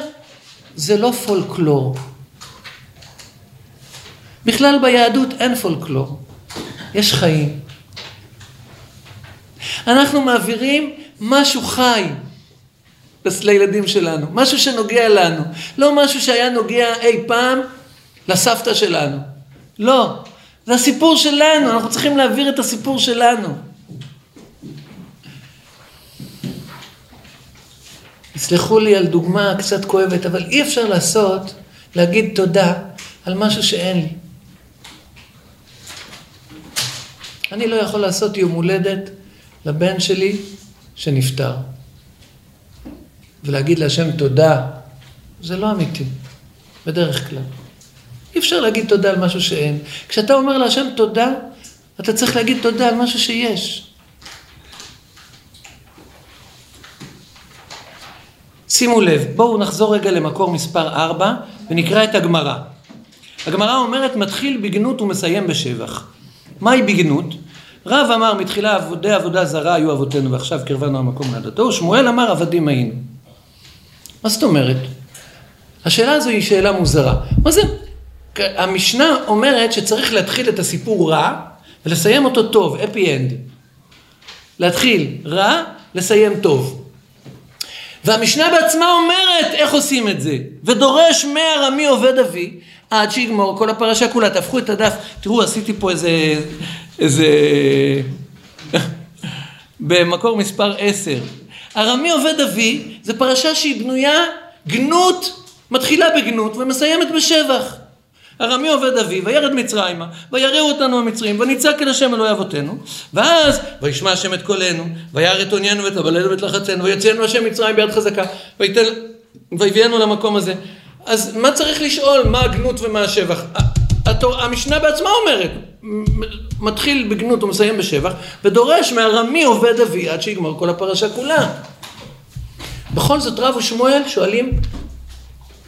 זה לא פולקלור. בכלל ביהדות אין פולקלור, יש חיים. אנחנו מעבירים משהו חי לילדים שלנו, משהו שנוגע לנו, לא משהו שהיה נוגע אי פעם לסבתא שלנו. לא, זה הסיפור שלנו, אנחנו צריכים להעביר את הסיפור שלנו. תסלחו לי על דוגמה קצת כואבת, אבל אי אפשר לעשות, להגיד תודה על משהו שאין לי. אני לא יכול לעשות יום הולדת לבן שלי שנפטר. ולהגיד להשם תודה, זה לא אמיתי, בדרך כלל. אי אפשר להגיד תודה על משהו שאין. כשאתה אומר להשם תודה, אתה צריך להגיד תודה על משהו שיש. שימו לב, בואו נחזור רגע למקור מספר 4 ונקרא את הגמרא. הגמרא אומרת מתחיל בגנות ומסיים בשבח. מהי בגנות? רב אמר מתחילה עבודי עבודה זרה היו אבותינו ועכשיו קרבנו המקום לעדתו, שמואל אמר עבדים היינו. מה זאת אומרת? השאלה הזו היא שאלה מוזרה. מה זה? המשנה אומרת שצריך להתחיל את הסיפור רע ולסיים אותו טוב, אפי אנד. להתחיל רע, לסיים טוב. והמשנה בעצמה אומרת איך עושים את זה, ודורש מארמי עובד אבי עד שיגמור כל הפרשה כולה. תהפכו את הדף, תראו עשיתי פה איזה, איזה, במקור מספר עשר. ארמי עובד אבי זה פרשה שהיא בנויה גנות, מתחילה בגנות ומסיימת בשבח. ארמי עובד אבי, וירד מצרימה, ויראו אותנו המצרים, ונצעק אל השם אלוהי אבותינו, ואז, וישמע השם את קולנו, וירא את עוניינו ואת הבלנו ואת לחצנו, ויציאנו השם מצרים ביד חזקה, ויביאנו למקום הזה. אז מה צריך לשאול? מה הגנות ומה השבח? התור, המשנה בעצמה אומרת, מתחיל בגנות ומסיים בשבח, ודורש מהרמי עובד אבי עד שיגמור כל הפרשה כולה. בכל זאת רב ושמואל שואלים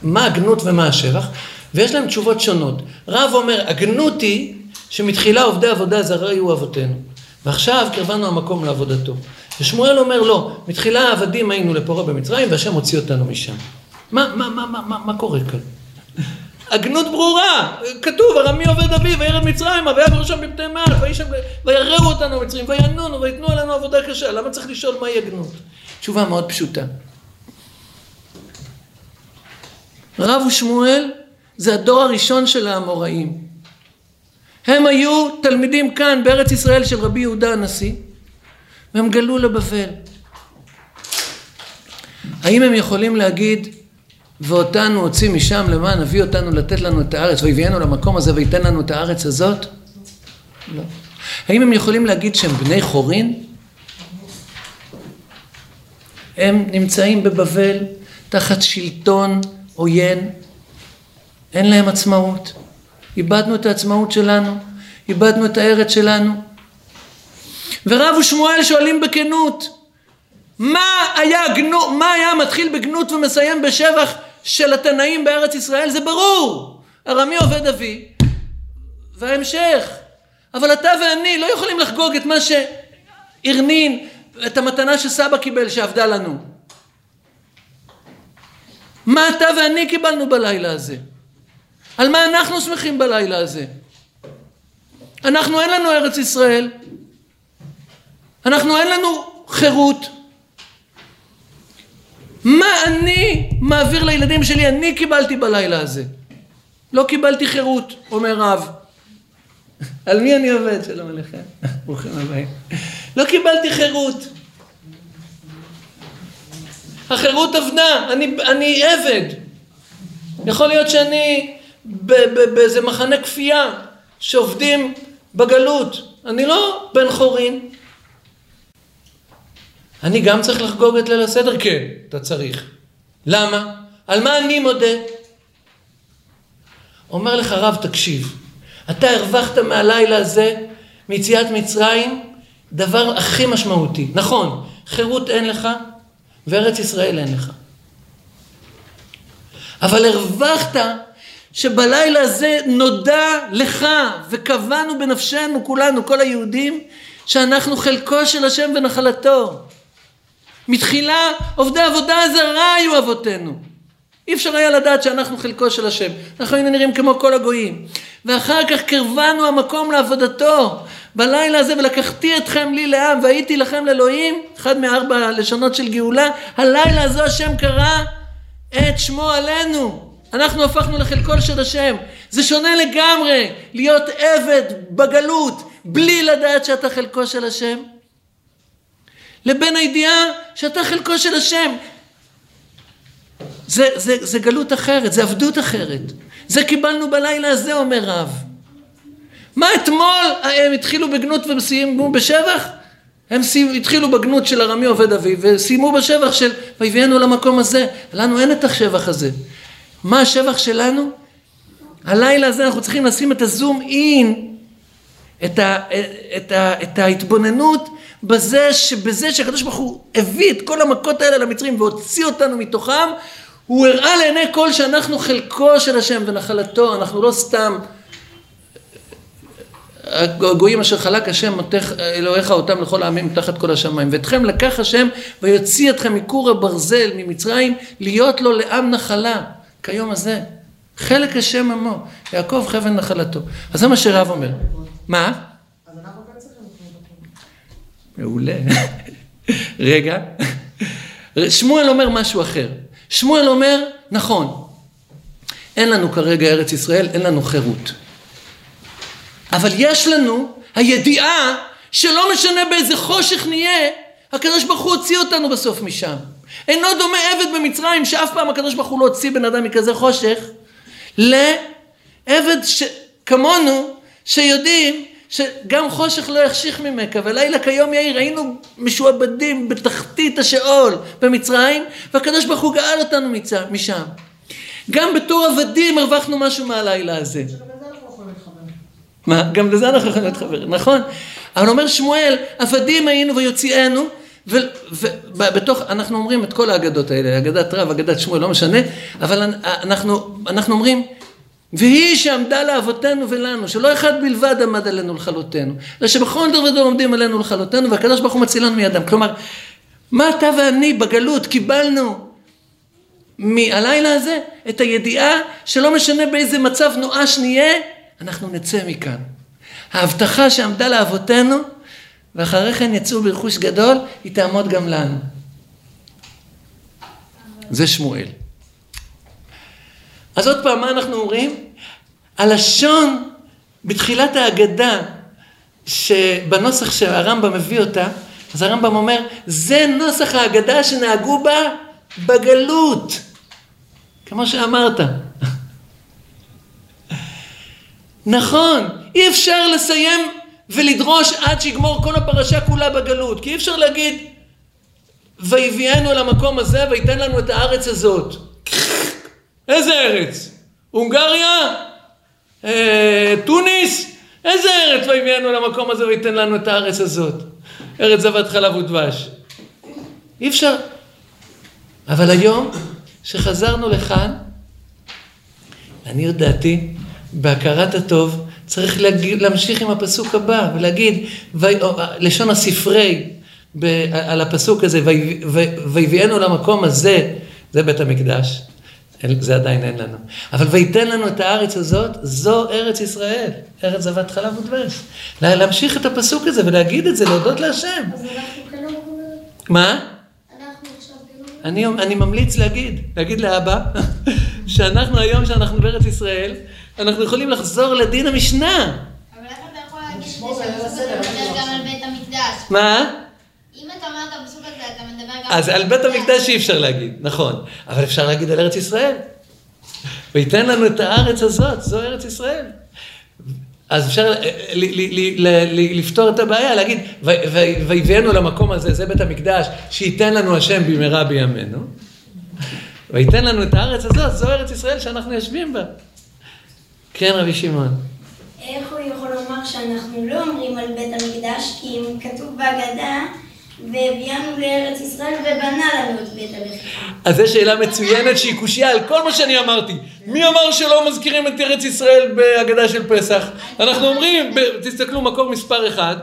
מה הגנות ומה השבח, ויש להם תשובות שונות. רב אומר, הגנות היא שמתחילה עובדי עבודה זרה היו אבותינו, ועכשיו קרבנו המקום לעבודתו. ושמואל אומר לא, מתחילה עבדים היינו לפרעה במצרים והשם הוציא אותנו משם. מה, מה, מה, מה, מה, מה קורה כאן? הגנות ברורה, כתוב, ארמי עובד אבי וירד מצרימה והיה בראשם בפני מעל ויראו אותנו מצרים וינונו ויתנו עלינו עבודה קשה, למה צריך לשאול מהי הגנות? תשובה מאוד פשוטה. רב ושמואל זה הדור הראשון של האמוראים. הם היו תלמידים כאן בארץ ישראל של רבי יהודה הנשיא והם גלו לבבל. האם הם יכולים להגיד ואותנו הוציא משם למען הביא אותנו לתת לנו את הארץ ויביאנו למקום הזה וייתן לנו את הארץ הזאת? לא. האם הם יכולים להגיד שהם בני חורין? הם נמצאים בבבל תחת שלטון עוין, אין להם עצמאות. איבדנו את העצמאות שלנו, איבדנו את הארץ שלנו. ורב ושמואל שואלים בכנות, מה היה, גנו, מה היה מתחיל בגנות ומסיים בשבח של התנאים בארץ ישראל? זה ברור. ארמי עובד אבי, וההמשך. אבל אתה ואני לא יכולים לחגוג את מה שהרנין, את המתנה שסבא קיבל שעבדה לנו. מה אתה ואני קיבלנו בלילה הזה? על מה אנחנו שמחים בלילה הזה? אנחנו אין לנו ארץ ישראל, אנחנו אין לנו חירות. מה אני מעביר לילדים שלי? אני קיבלתי בלילה הזה. לא קיבלתי חירות, אומר רב. [laughs] על מי אני עובד? שלום עליכם. [laughs] ברוכים הבאים. לא קיבלתי חירות. החירות אבנה, אני, אני עבד. יכול להיות שאני באיזה מחנה כפייה שעובדים בגלות. אני לא בן חורין. אני גם צריך לחגוג את ליל הסדר? כן, אתה צריך. למה? על מה אני מודה? אומר לך רב, תקשיב, אתה הרווחת מהלילה הזה, מיציאת מצרים, דבר הכי משמעותי. נכון, חירות אין לך, וארץ ישראל אין לך. אבל הרווחת שבלילה הזה נודע לך, וקבענו בנפשנו כולנו, כל היהודים, שאנחנו חלקו של השם ונחלתו. מתחילה עובדי עבודה זרה היו אבותינו. אי אפשר היה לדעת שאנחנו חלקו של השם. אנחנו היינו נראים כמו כל הגויים. ואחר כך קרבנו המקום לעבודתו. בלילה הזה ולקחתי אתכם לי לעם והייתי לכם לאלוהים, אחד מארבע הלשונות של גאולה, הלילה הזו השם קרא את שמו עלינו. אנחנו הפכנו לחלקו של השם. זה שונה לגמרי להיות עבד בגלות בלי לדעת שאתה חלקו של השם. לבין הידיעה שאתה חלקו של השם. זה, זה, זה גלות אחרת, זה עבדות אחרת. זה קיבלנו בלילה הזה, אומר רב. מה אתמול הם התחילו בגנות וסיימו בשבח? הם התחילו בגנות של ארמי עובד אביו וסיימו בשבח של ויביאנו למקום הזה. לנו אין את השבח הזה. מה השבח שלנו? הלילה הזה אנחנו צריכים לשים את הזום אין, את, ה, את, ה, את ההתבוננות בזה שבזה שהקדוש ברוך הוא הביא את כל המכות האלה למצרים והוציא אותנו מתוכם, הוא הראה לעיני כל שאנחנו חלקו של השם ונחלתו, אנחנו לא סתם הגויים אשר חלק השם אלוהיך אותם לכל העמים תחת כל השמיים. ואתכם לקח השם ויוציא אתכם מכור הברזל ממצרים להיות לו לעם נחלה כיום הזה. חלק השם עמו, יעקב חבן נחלתו. אז זה מה שרב אומר. מה? מעולה. רגע. שמואל אומר משהו אחר. שמואל אומר, נכון, אין לנו כרגע ארץ ישראל, אין לנו חירות. אבל יש לנו הידיעה שלא משנה באיזה חושך נהיה, הקדוש ברוך הוא הוציא אותנו בסוף משם. אינו דומה עבד במצרים, שאף פעם הקדוש ברוך הוא לא הוציא בן אדם מכזה חושך, לעבד ש... כמונו, שיודעים שגם חושך לא יחשיך ממך, ולילה כיום יאיר היינו משועבדים בתחתית השאול במצרים, והקדוש ברוך הוא גאל אותנו משם. גם בתור עבדים הרווחנו משהו מהלילה הזה. מה? גם לזה אנחנו יכולים להתחבר, נכון? אבל אומר שמואל, עבדים היינו ויוציאנו, ובתוך, אנחנו אומרים את כל האגדות האלה, אגדת רב, אגדת שמואל, לא משנה, אבל אנחנו, אנחנו אומרים, והיא שעמדה לאבותינו ולנו, שלא אחד בלבד עמד עלינו לכלותנו, אלא שבכל דבר ודור עומדים עלינו לכלותנו, והקדוש ברוך הוא מצילנו מידם. כלומר, מה אתה ואני בגלות קיבלנו מהלילה הזה? את הידיעה שלא משנה באיזה מצב נואש נהיה, אנחנו נצא מכאן. ההבטחה שעמדה לאבותינו, ואחרי כן יצאו ברכוש גדול, היא תעמוד גם לנו. זה שמואל. אז עוד פעם, מה אנחנו אומרים? הלשון בתחילת ההגדה, שבנוסח שהרמב"ם מביא אותה, אז הרמב"ם אומר, זה נוסח ההגדה שנהגו בה בגלות. כמו שאמרת. [laughs] נכון, אי אפשר לסיים ולדרוש עד שיגמור כל הפרשה כולה בגלות, כי אי אפשר להגיד ויביאנו למקום הזה וייתן לנו את הארץ הזאת. איזה ארץ? הונגריה? אה, טוניס? איזה ארץ ויביאנו למקום הזה וייתן לנו את הארץ הזאת? ארץ זבת חלב ודבש. אי אפשר. אבל היום, שחזרנו לכאן, לעניות דעתי, בהכרת הטוב, צריך להגיד, להמשיך עם הפסוק הבא ולהגיד, ו, לשון הספרי ב, על הפסוק הזה, ויביאנו למקום הזה, זה בית המקדש, זה עדיין אין לנו. אבל וייתן לנו את הארץ הזאת, זו ארץ ישראל, ארץ זבת חלב ודבש. להמשיך את הפסוק הזה ולהגיד את זה, להודות להשם. אז אנחנו לא. מה? אני, אני ממליץ להגיד, להגיד לאבא, [laughs] שאנחנו היום, שאנחנו בארץ ישראל, אנחנו יכולים לחזור לדין המשנה. אבל איך אתה יכול להגיד את זה לשמור זה ליל שהפסוק הסדר, הזה מדבר גם על בית המקדש? מה? אם אתה אומר את הפסוק הזה, אתה מדבר גם אז על בית המקדש אי אפשר להגיד, נכון. אבל אפשר להגיד על ארץ ישראל. וייתן לנו את הארץ הזאת, זו ארץ ישראל. אז אפשר ל- ל- ל- ל- לפתור את הבעיה, להגיד, "ו- ו- ויביאנו למקום הזה, זה בית המקדש, שייתן לנו השם במהרה בימינו. וייתן לנו את הארץ הזאת, זו ארץ ישראל שאנחנו יושבים בה. כן, רבי שמעון. איך הוא יכול לומר שאנחנו לא אומרים על בית המקדש, כי אם כתוב בהגדה, והביאנו לארץ ישראל ובנה לנו את בית המחירה. אז זו שאלה מצוינת שהיא קושייה על כל מה שאני אמרתי. מי אמר שלא מזכירים את ארץ ישראל בהגדה של פסח? אנחנו אומרים, תסתכלו, מקור מספר אחד,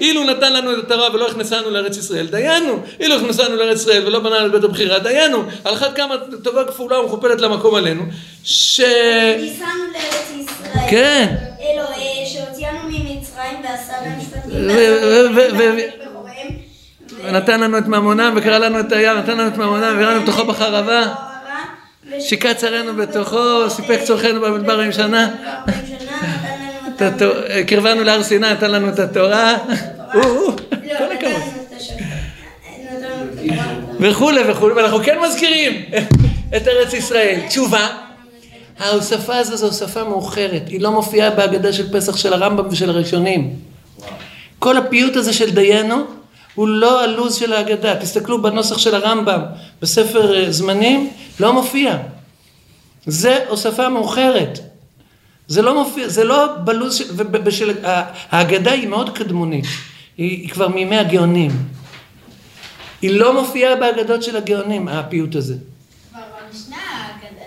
אילו נתן לנו את התורה ולא הכנסנו לארץ ישראל, דיינו. אילו הכנסנו לארץ ישראל ולא בנה לנו את בית הבחירה, דיינו. על אחת כמה טובה כפולה ומכופלת למקום עלינו, ש... ניסענו לארץ ישראל. כן. אלו, שהוציאנו ממצרים ועשה להם משפטים. ו- ו- ו- בחוריהם, ו- ונתן לנו את ממונם וקרא לנו את הים, נתן לנו את ממונם והראה לנו בתוכו בחרבה. שיקע צרינו בתוכו, סיפק צורכנו במדבר עם שנה. קרבנו להר סיני, נתן לנו את התורה. [laughs] לא, כל הכבוד. וכולי וכולי, ואנחנו כן מזכירים [laughs] את ארץ ישראל. תשובה, ההוספה הזו זו הוספה מאוחרת, היא לא מופיעה בהגדה של פסח של הרמב"ם ושל הראשונים. כל הפיוט הזה של דיינו הוא לא הלו"ז של ההגדה. תסתכלו בנוסח של הרמב"ם בספר אה, זמנים, לא מופיע. זה הוספה מאוחרת. זה לא מופיע, זה לא בלו"ז של... ובשל, ההגדה היא מאוד קדמונית, היא, היא כבר מימי הגאונים. היא לא מופיעה בהגדות של הגאונים, הפיוט הזה. כבר במשנה,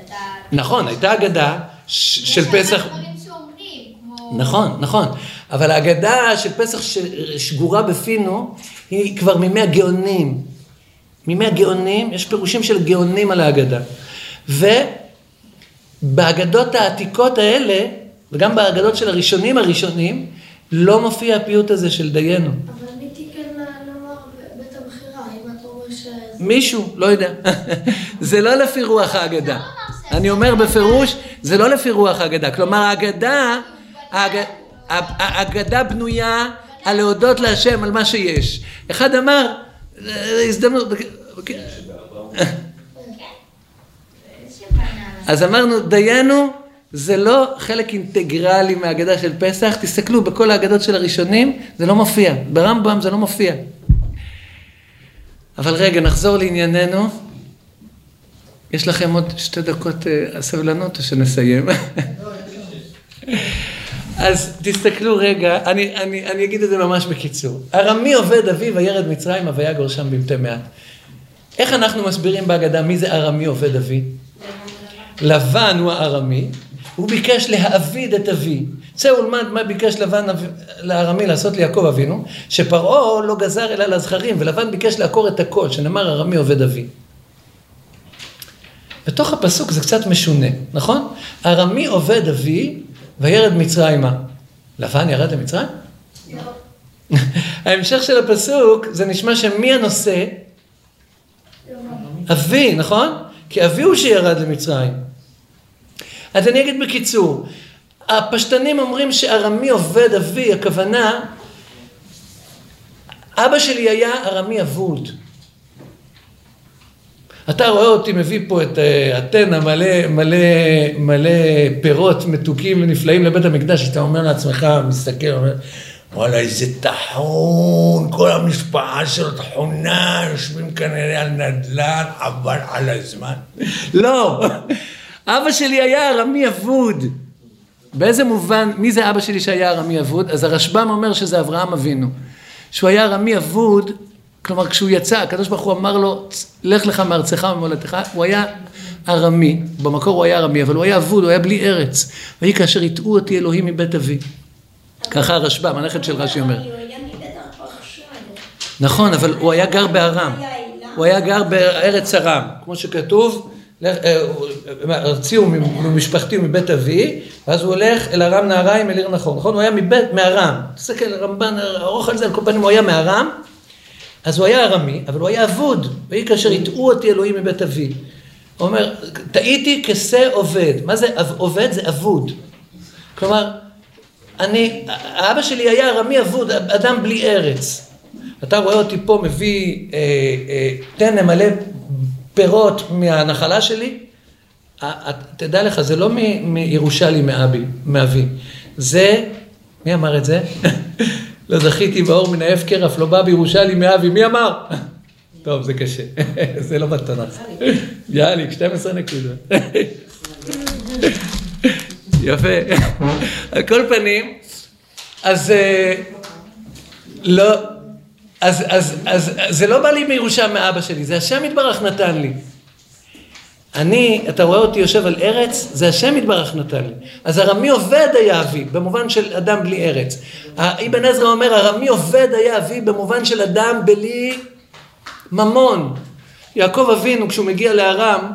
אתה... נכון, הייתה אגדה ש- של פסח... יש דברים שאומרים, כמו... נכון, נכון. אבל ההגדה של פסח ששגורה בפינו, היא כבר מימי הגאונים. מימי הגאונים, יש פירושים של גאונים על ההגדה. ובהגדות העתיקות האלה, וגם בהגדות של הראשונים הראשונים, לא מופיע הפיוט הזה של דיינו. אבל מי תיקן לומר בית המכירה, אם אתה אומר ש... מישהו, לא יודע. [laughs] זה לא לפי רוח ההגדה. אני אומר בפירוש, זה לא לפי רוח ההגדה. כלומר, ההגדה, ההג- ההגדה בנויה על להודות להשם על מה שיש. אחד אמר, "אה, הזדמנות, [laughs] אז אמרנו, דיינו זה לא חלק אינטגרלי מההגדה של פסח, תסתכלו בכל ההגדות של הראשונים, זה לא מופיע, ברמב"ם זה לא מופיע. אבל רגע, נחזור לענייננו. יש לכם עוד שתי דקות אה, סבלנות או שנסיים? [laughs] אז תסתכלו רגע, אני, אני, אני אגיד את זה ממש בקיצור. ארמי עובד אביו וירד מצרימה ויגור שם במתי מעט. איך אנחנו מסבירים בהגדה מי זה ארמי עובד אבי? לבן הוא הארמי, הוא ביקש להעביד את אבי. צא ולמד מה ביקש לבן לארמי לעשות ליעקב אבינו, שפרעה לא גזר אלא לזכרים, ולבן ביקש לעקור את הכל, שנאמר ארמי עובד אבי. בתוך הפסוק זה קצת משונה, נכון? ארמי עובד אבי וירד מצרימה. לבן ירד למצרים? לא. ההמשך של הפסוק, זה נשמע שמי הנושא? אבי, נכון? כי אבי הוא שירד למצרים. אז אני אגיד בקיצור, הפשטנים אומרים שארמי עובד אבי, הכוונה, אבא שלי היה ארמי אבוד. אתה רואה אותי מביא פה את אה, אתנה מלא, מלא, מלא פירות מתוקים ונפלאים לבית המקדש, אתה אומר לעצמך, מסתכל, אומר, וואלה איזה טחון, כל המשפחה של טחונה, יושבים כנראה על נדל"ן, חבל על הזמן. לא, אבא שלי היה ארמי אבוד. באיזה מובן, מי זה אבא שלי שהיה ארמי אבוד? אז הרשב"ם אומר שזה אברהם אבינו. שהוא היה ארמי אבוד, כלומר כשהוא יצא, הקדוש ברוך הוא אמר לו, לך לך מארצך וממולדתך, הוא היה ארמי, במקור הוא היה ארמי, אבל הוא היה אבוד, הוא היה בלי ארץ. ויהי כאשר הטעו אותי אלוהים מבית אבי. ככה הרשב"ם, הנכד של רש"י אומר. נכון, אבל הוא היה גר בארם. הוא היה גר בארץ ארם, כמו שכתוב, לך- אה, הוא- ממשפחתי ומבית אבי, ואז הוא הולך אל ארם נהריים אל עיר נחור, נכון? הוא היה מבית, מארם. תסתכל, רמב"ן ארוך על זה, על כל פנים הוא היה מארם, אז הוא היה ארמי, אבל הוא היה אבוד, ויהי כאשר הטעו אותי אלוהים מבית אבי. הוא אומר, טעיתי כשה עובד. מה זה עובד? זה אבוד. כלומר, אני, האבא שלי היה ארמי אבוד, אדם בלי ארץ. אתה רואה אותי פה מביא אה, אה, מלא פירות מהנחלה שלי, תדע לך, זה לא מ- מירושלמי מאבי, מאבי. זה, מי אמר את זה? [laughs] לא זכיתי באור מן ההפקר, אף לא בא בירושלמי מאבי, מי אמר? [laughs] טוב, זה קשה, [laughs] זה לא בתנ"ך. יאללה, 12 נקודות. יפה. על כל פנים, אז אה, לא, אז, אז, אז, אז זה לא בא לי מירושה מאבא שלי, זה השם יתברך נתן לי. אני, אתה רואה אותי יושב על ארץ, זה השם יתברך נתן לי. אז ארמי עובד היה אבי, במובן של אדם בלי ארץ. אבן עזרא אומר, ארמי עובד היה אבי במובן של אדם בלי ממון. יעקב אבינו, כשהוא מגיע לארם,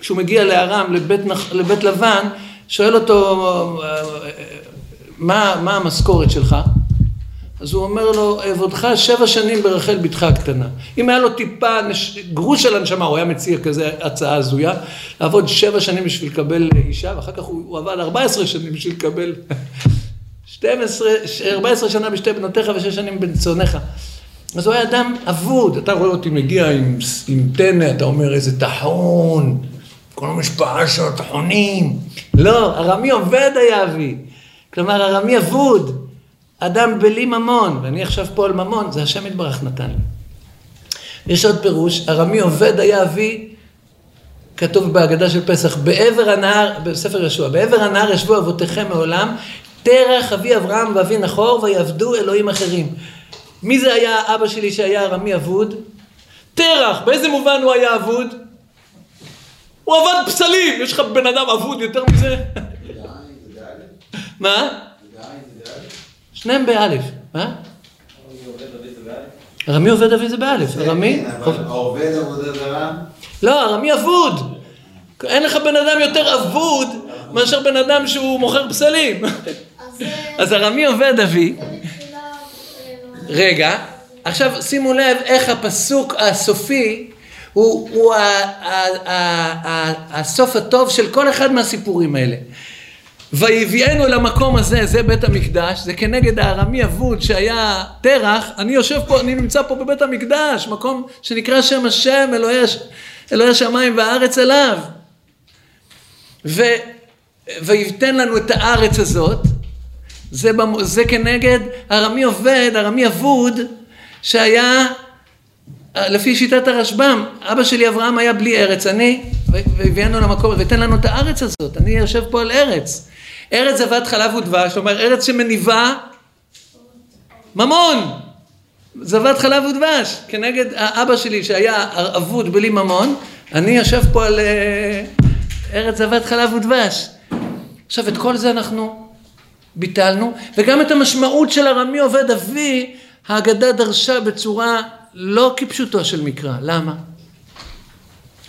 כשהוא מגיע לארם, לבית, לבית לבן, שואל אותו, מה, מה המשכורת שלך? אז הוא אומר לו, אעבודך שבע שנים ברחל בתך הקטנה. אם היה לו טיפה נש... גרוש של הנשמה, הוא היה מציע כזה הצעה הזויה, לעבוד שבע שנים בשביל לקבל אישה, ואחר כך הוא, הוא עבד 14 שנים בשביל לקבל 12, 14 שנה בשתי בנותיך ושש שנים בן צאניך. אז הוא היה אדם אבוד, אתה רואה אותי מגיע עם, עם טנא, אתה אומר איזה טחון, כל המשפחה שלו טחונים. לא, ארמי עובד היה אבי. כלומר, ארמי אבוד. אדם בלי ממון, ואני עכשיו פה על ממון, זה השם יתברך נתן לי. יש עוד פירוש, ארמי עובד היה אבי, כתוב בהגדה של פסח, בעבר הנהר, בספר יהושע, בעבר הנהר ישבו אבותיכם מעולם, תרח אבי אברהם ואבי נחור ויעבדו אלוהים אחרים. מי זה היה אבא שלי שהיה ארמי אבוד? תרח, באיזה מובן הוא היה אבוד? הוא עבד פסלים, יש לך בן אדם אבוד יותר מזה? מה? שניהם באלף, מה? ארמי עובד אבי זה באלף, ארמי? כן, אבל העובד עבודה זרה, לא, ארמי אבוד. אין לך בן אדם יותר אבוד מאשר בן אדם שהוא מוכר פסלים. אז ארמי עובד אבי. אה, רגע, עכשיו שימו לב איך הפסוק הסופי הוא, הסוף הטוב של כל אחד מהסיפורים האלה. ויביאנו למקום הזה, זה בית המקדש, זה כנגד הארמי אבוד שהיה תרח, אני יושב פה, אני נמצא פה בבית המקדש, מקום שנקרא שם השם, אלוהי, אלוהי השמיים והארץ אליו. ו, ויתן לנו את הארץ הזאת, זה, במ- זה כנגד ארמי עובד, ארמי אבוד, שהיה, לפי שיטת הרשב"ם, אבא שלי אברהם היה בלי ארץ, אני, והביאנו למקום, ותן לנו את הארץ הזאת, אני יושב פה על ארץ. ארץ זבת חלב ודבש, כלומר ארץ שמניבה ממון. זבת חלב ודבש, כנגד האבא שלי שהיה אבוד בלי ממון, אני יושב פה על אה, ארץ זבת חלב ודבש. עכשיו את כל זה אנחנו ביטלנו, וגם את המשמעות של ארמי עובד אבי, ההגדה דרשה בצורה לא כפשוטו של מקרא. למה?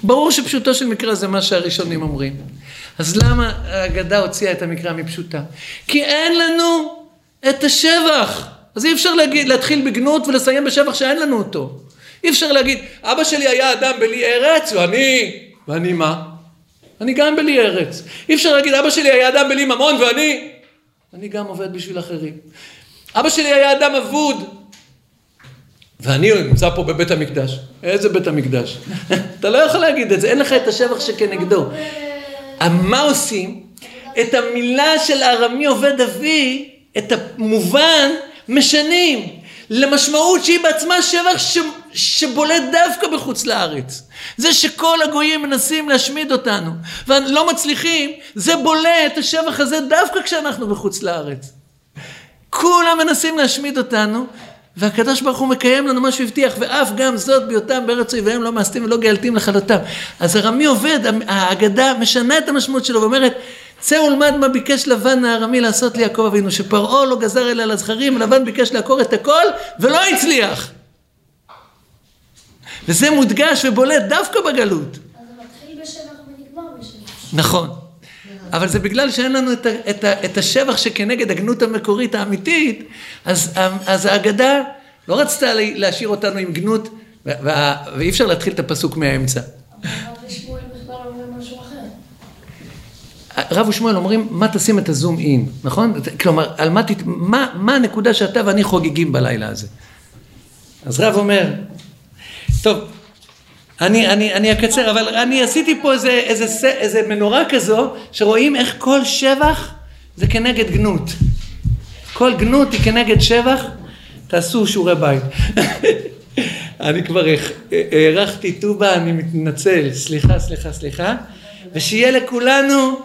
ברור שפשוטו של מקרא זה מה שהראשונים אומרים. אז למה ההגדה הוציאה את המקרא מפשוטה? כי אין לנו את השבח. אז אי אפשר להגיד, להתחיל בגנות ולסיים בשבח שאין לנו אותו. אי אפשר להגיד, אבא שלי היה אדם בלי ארץ, ואני, ואני מה? אני גם בלי ארץ. אי אפשר להגיד, אבא שלי היה אדם בלי ממון, ואני, אני גם עובד בשביל אחרים. אבא שלי היה אדם אבוד, ואני נמצא פה בבית המקדש. איזה בית המקדש? [laughs] אתה לא יכול להגיד את זה, אין לך את השבח שכנגדו. מה עושים? את המילה של ארמי עובד אבי, את המובן, משנים. למשמעות שהיא בעצמה שבח ש... שבולט דווקא בחוץ לארץ. זה שכל הגויים מנסים להשמיד אותנו ולא מצליחים, זה בולט, השבח הזה דווקא כשאנחנו בחוץ לארץ. כולם מנסים להשמיד אותנו, והקדוש ברוך הוא מקיים לנו מה שהוא הבטיח, ואף גם זאת בהיותם בארץ אויביהם לא מאסתים ולא גאלתים לכלותם. אז הרמי עובד, ההגדה משנה את המשמעות שלו ואומרת, צא ולמד מה ביקש לבן הארמי לעשות ליעקב אבינו, שפרעה לא גזר אלא על הזכרים, לבן ביקש לעקור את הכל ולא הצליח. וזה מודגש ובולט דווקא בגלות. אז זה מתחיל בשבח ונגמר בשבח. נכון. אבל זה בגלל שאין לנו את, ה, את, ה, את השבח שכנגד הגנות המקורית האמיתית, אז, אז ההגדה לא רצתה להשאיר אותנו עם גנות, ואי אפשר להתחיל את הפסוק מהאמצע. רב ושמואל אומרים, מה תשים את הזום אין, נכון? כלומר, על מה, תת... מה, מה הנקודה שאתה ואני חוגגים בלילה הזה? אז רב אומר, טוב, אני, אני, אני אקצר, אבל אני עשיתי פה איזה, איזה, איזה מנורה כזו, שרואים איך כל שבח זה כנגד גנות. כל גנות היא כנגד שבח, תעשו שיעורי בית. [laughs] אני כבר הארכתי טובה, אני מתנצל, סליחה, סליחה, סליחה, ושיהיה לכולנו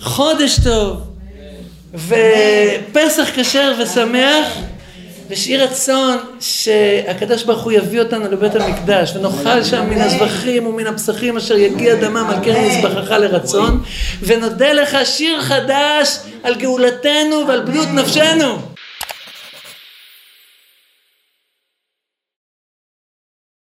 חודש טוב, ופסח כשר ושמח. ויהי רצון שהקדוש ברוך הוא יביא אותנו לבית המקדש ונאכל שם מן הזבחים ומן הפסחים אשר יגיע דמם על קרן מזבחך לרצון ונודה לך שיר חדש על גאולתנו ועל בריאות נפשנו